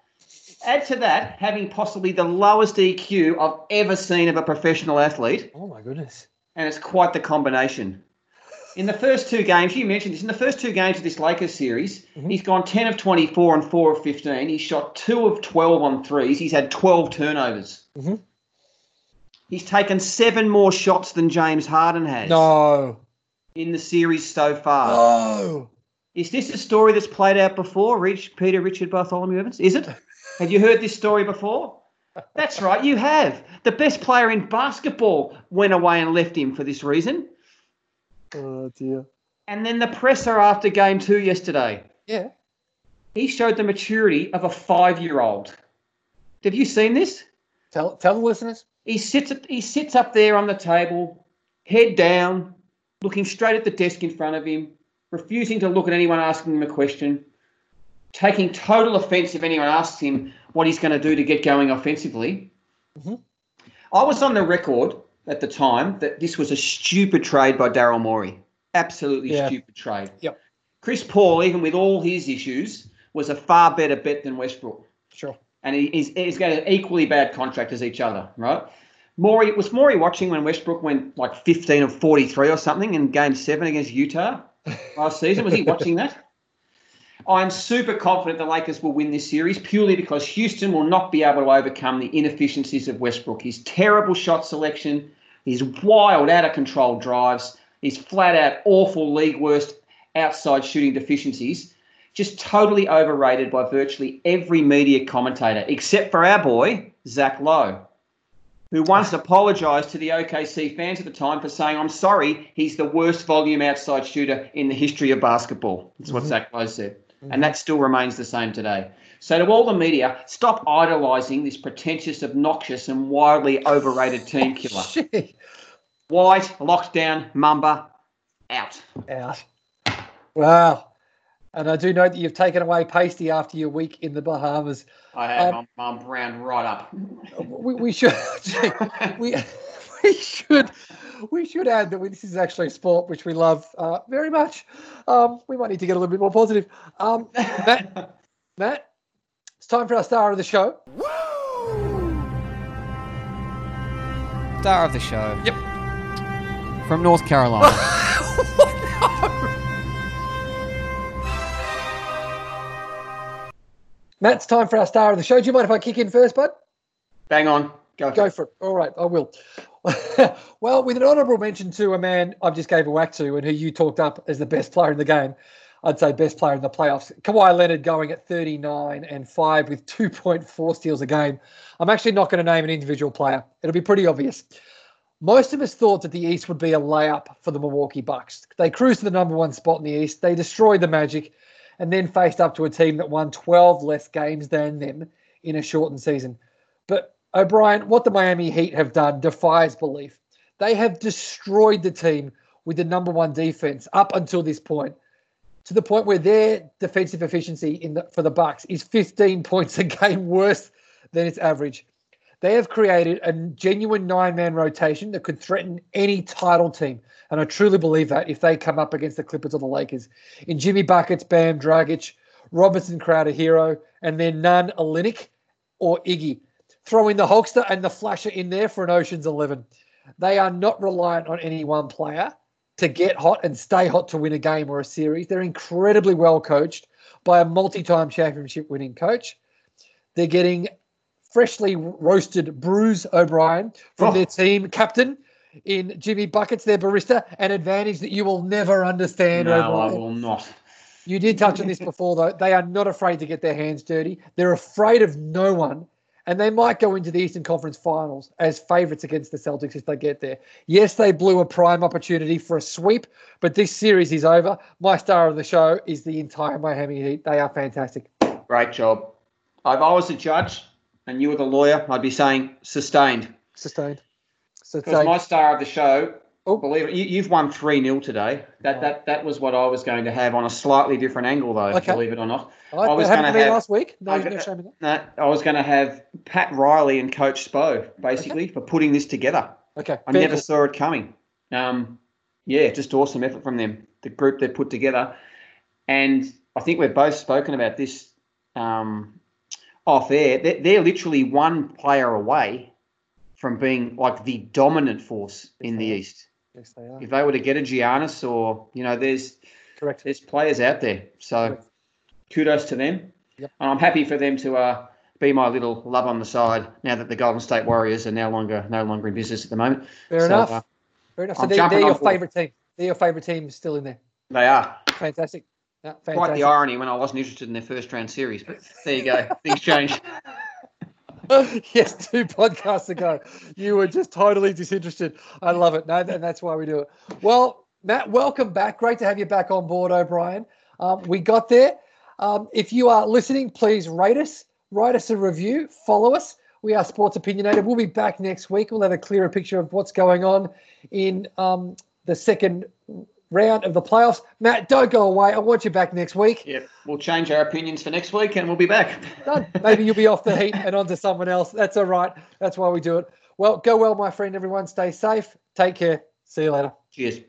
Add to that, having possibly the lowest EQ I've ever seen of a professional athlete, Oh my goodness. And it's quite the combination. In the first two games, you mentioned this, in the first two games of this Lakers series, Mhm. he's gone 10 of 24 and 4 of 15. He's shot 2 of 12 on threes. He's had 12 turnovers. Mhm. He's taken seven more shots than James Harden has. No. in the series so far. Oh, Is this a story that's played out before, Rich, Peter Richard Bartholomew Evans? Is it? Have you heard this story before? That's right, you have. The best player in basketball went away and left him for this reason. oh dear. And then the presser after game two yesterday, Yeah. he showed the maturity of a five year old. Have you seen this? Tell tell the listeners. He sits, he sits up there on the table, head down, looking straight at the desk in front of him, refusing to look at anyone asking him a question, taking total offence if anyone asks him what he's going to do to get going offensively. Mhm. I was on the record at the time that this was a stupid trade by Daryl Morey. Absolutely Yeah. stupid trade. Yep. Chris Paul, even with all his issues, was a far better bet than Westbrook Sure. and he, he's, he's got an equally bad contract as each other, right? Morey was Morey watching when Westbrook went like 15 of 43 or something in Game Seven against Utah last season. Was he watching that? I'm super confident the Lakers will win this series purely because Houston will not be able to overcome the inefficiencies of Westbrook. His terrible shot selection, his wild, out of control drives, his flat out awful league worst outside shooting deficiencies just totally overrated by virtually every media commentator, except for our boy, Zach Lowe, who once apologised to the OKC fans at the time for saying, I'm sorry, he's the worst volume outside shooter in the history of basketball. That's what mm-hmm. Zach Lowe said. And that still remains the same today. So, to all the media, stop idolising this pretentious, obnoxious, and wildly overrated team killer. Shit. White, lockdown, Mamba, out. Out. Wow. And I do note that you've taken away Pasty after your week in the Bahamas. I have. Um, I'm, I'm brown right up. We, we should we we should we should add that we, this is actually a sport which we love uh, very much. Um, we might need to get a little bit more positive. Um, Matt, Matt, it's time for our star of the show. Star of the show. Yep. From North Carolina. Matt, it's time for our star of the show. Do you mind if I kick in first, bud? Bang on. Go. Go for it. All right, I will. well, with an honourable mention to a man I've just gave a whack to and who you talked up as the best player in the game, I'd say best player in the playoffs. Kawhi Leonard going at 39 and 5 with 2.4 steals a game. I'm actually not going to name an individual player. It'll be pretty obvious. Most of us thought that the East would be a layup for the Milwaukee Bucks. They cruised to the number one spot in the East. They destroyed the Magic and then faced up to a team that won 12 less games than them in a shortened season. But O'Brien, what the Miami Heat have done defies belief. They have destroyed the team with the number one defense up until this point, to the point where their defensive efficiency in the, for the Bucks is 15 points a game worse than its average. They have created a genuine nine-man rotation that could threaten any title team, and I truly believe that if they come up against the Clippers or the Lakers, in Jimmy buckets, Bam, Dragic, Robinson, Crowder, Herro, and then Nunn Olynyk or Iggy. Throw in the Hulkster and the Flasher in there for an Ocean's Eleven. They are not reliant on any one player to get hot and stay hot to win a game or a series. They're incredibly well coached by a multi-time championship winning coach. They're getting freshly roasted Bruce O'Brien from Oh. their team captain in Jimmy Buckets, their barista, an advantage that you will never understand. No, I will not. You did touch on this before, though. They are not afraid to get their hands dirty. They're afraid of no one. And they might go into the Eastern Conference Finals as favourites against the Celtics if they get there. Yes, they blew a prime opportunity for a sweep, but this series is over. My star of the show is the entire Miami Heat. They are fantastic. Great job. If I was the judge and you were the lawyer, I'd be saying sustained. Sustained. So, Because my star of the show, Oh. believe it, you, you've won 3 0 today. That, that that was what I was going to have on a slightly different angle, though, Okay. believe it or not. I, I was gonna have- last week. No, I no got- shame. No, I was going to have Pat Riley and Coach Spo, basically, for putting this together. Okay. I fair never call. saw it coming. Um, yeah, just awesome effort from them, the group they put together. And I think we've both spoken about this um, off air. They're, they're literally one player away from being like the dominant force in the East. Yes, they are. If they were to get a Giannis or, you know, there's Correct. there's players out there. So Correct. kudos to them. Yep. And I'm happy for them to uh, be my little love on the side now that the Golden State Warriors are no longer no longer in business at the moment. Fair So, enough. uh, Fair enough. So they're, they're your favourite team. they're your favourite team still in there. They are. Fantastic. Yeah, Quite the irony when I wasn't interested in their first round series, but there you go. Things change. yes, two podcasts ago, you were just totally disinterested. I love it. No, and that's why we do it. Well, Matt, welcome back. Great to have you back on board, O'Brien. Um, we got there. Um, if you are listening, please rate us, write us a review, follow us. We are Sports Opinionated. We'll be back next week. We'll have a clearer picture of what's going on in um, the second round of the playoffs. Matt, don't go away. I want you back next week. Yeah, We'll change our opinions for next week and we'll be back. Done. Maybe you'll be off the heat and onto someone else. That's all right. That's why we do it. Well, go well, my friend. Everyone, stay safe. Take care. See you later. Cheers.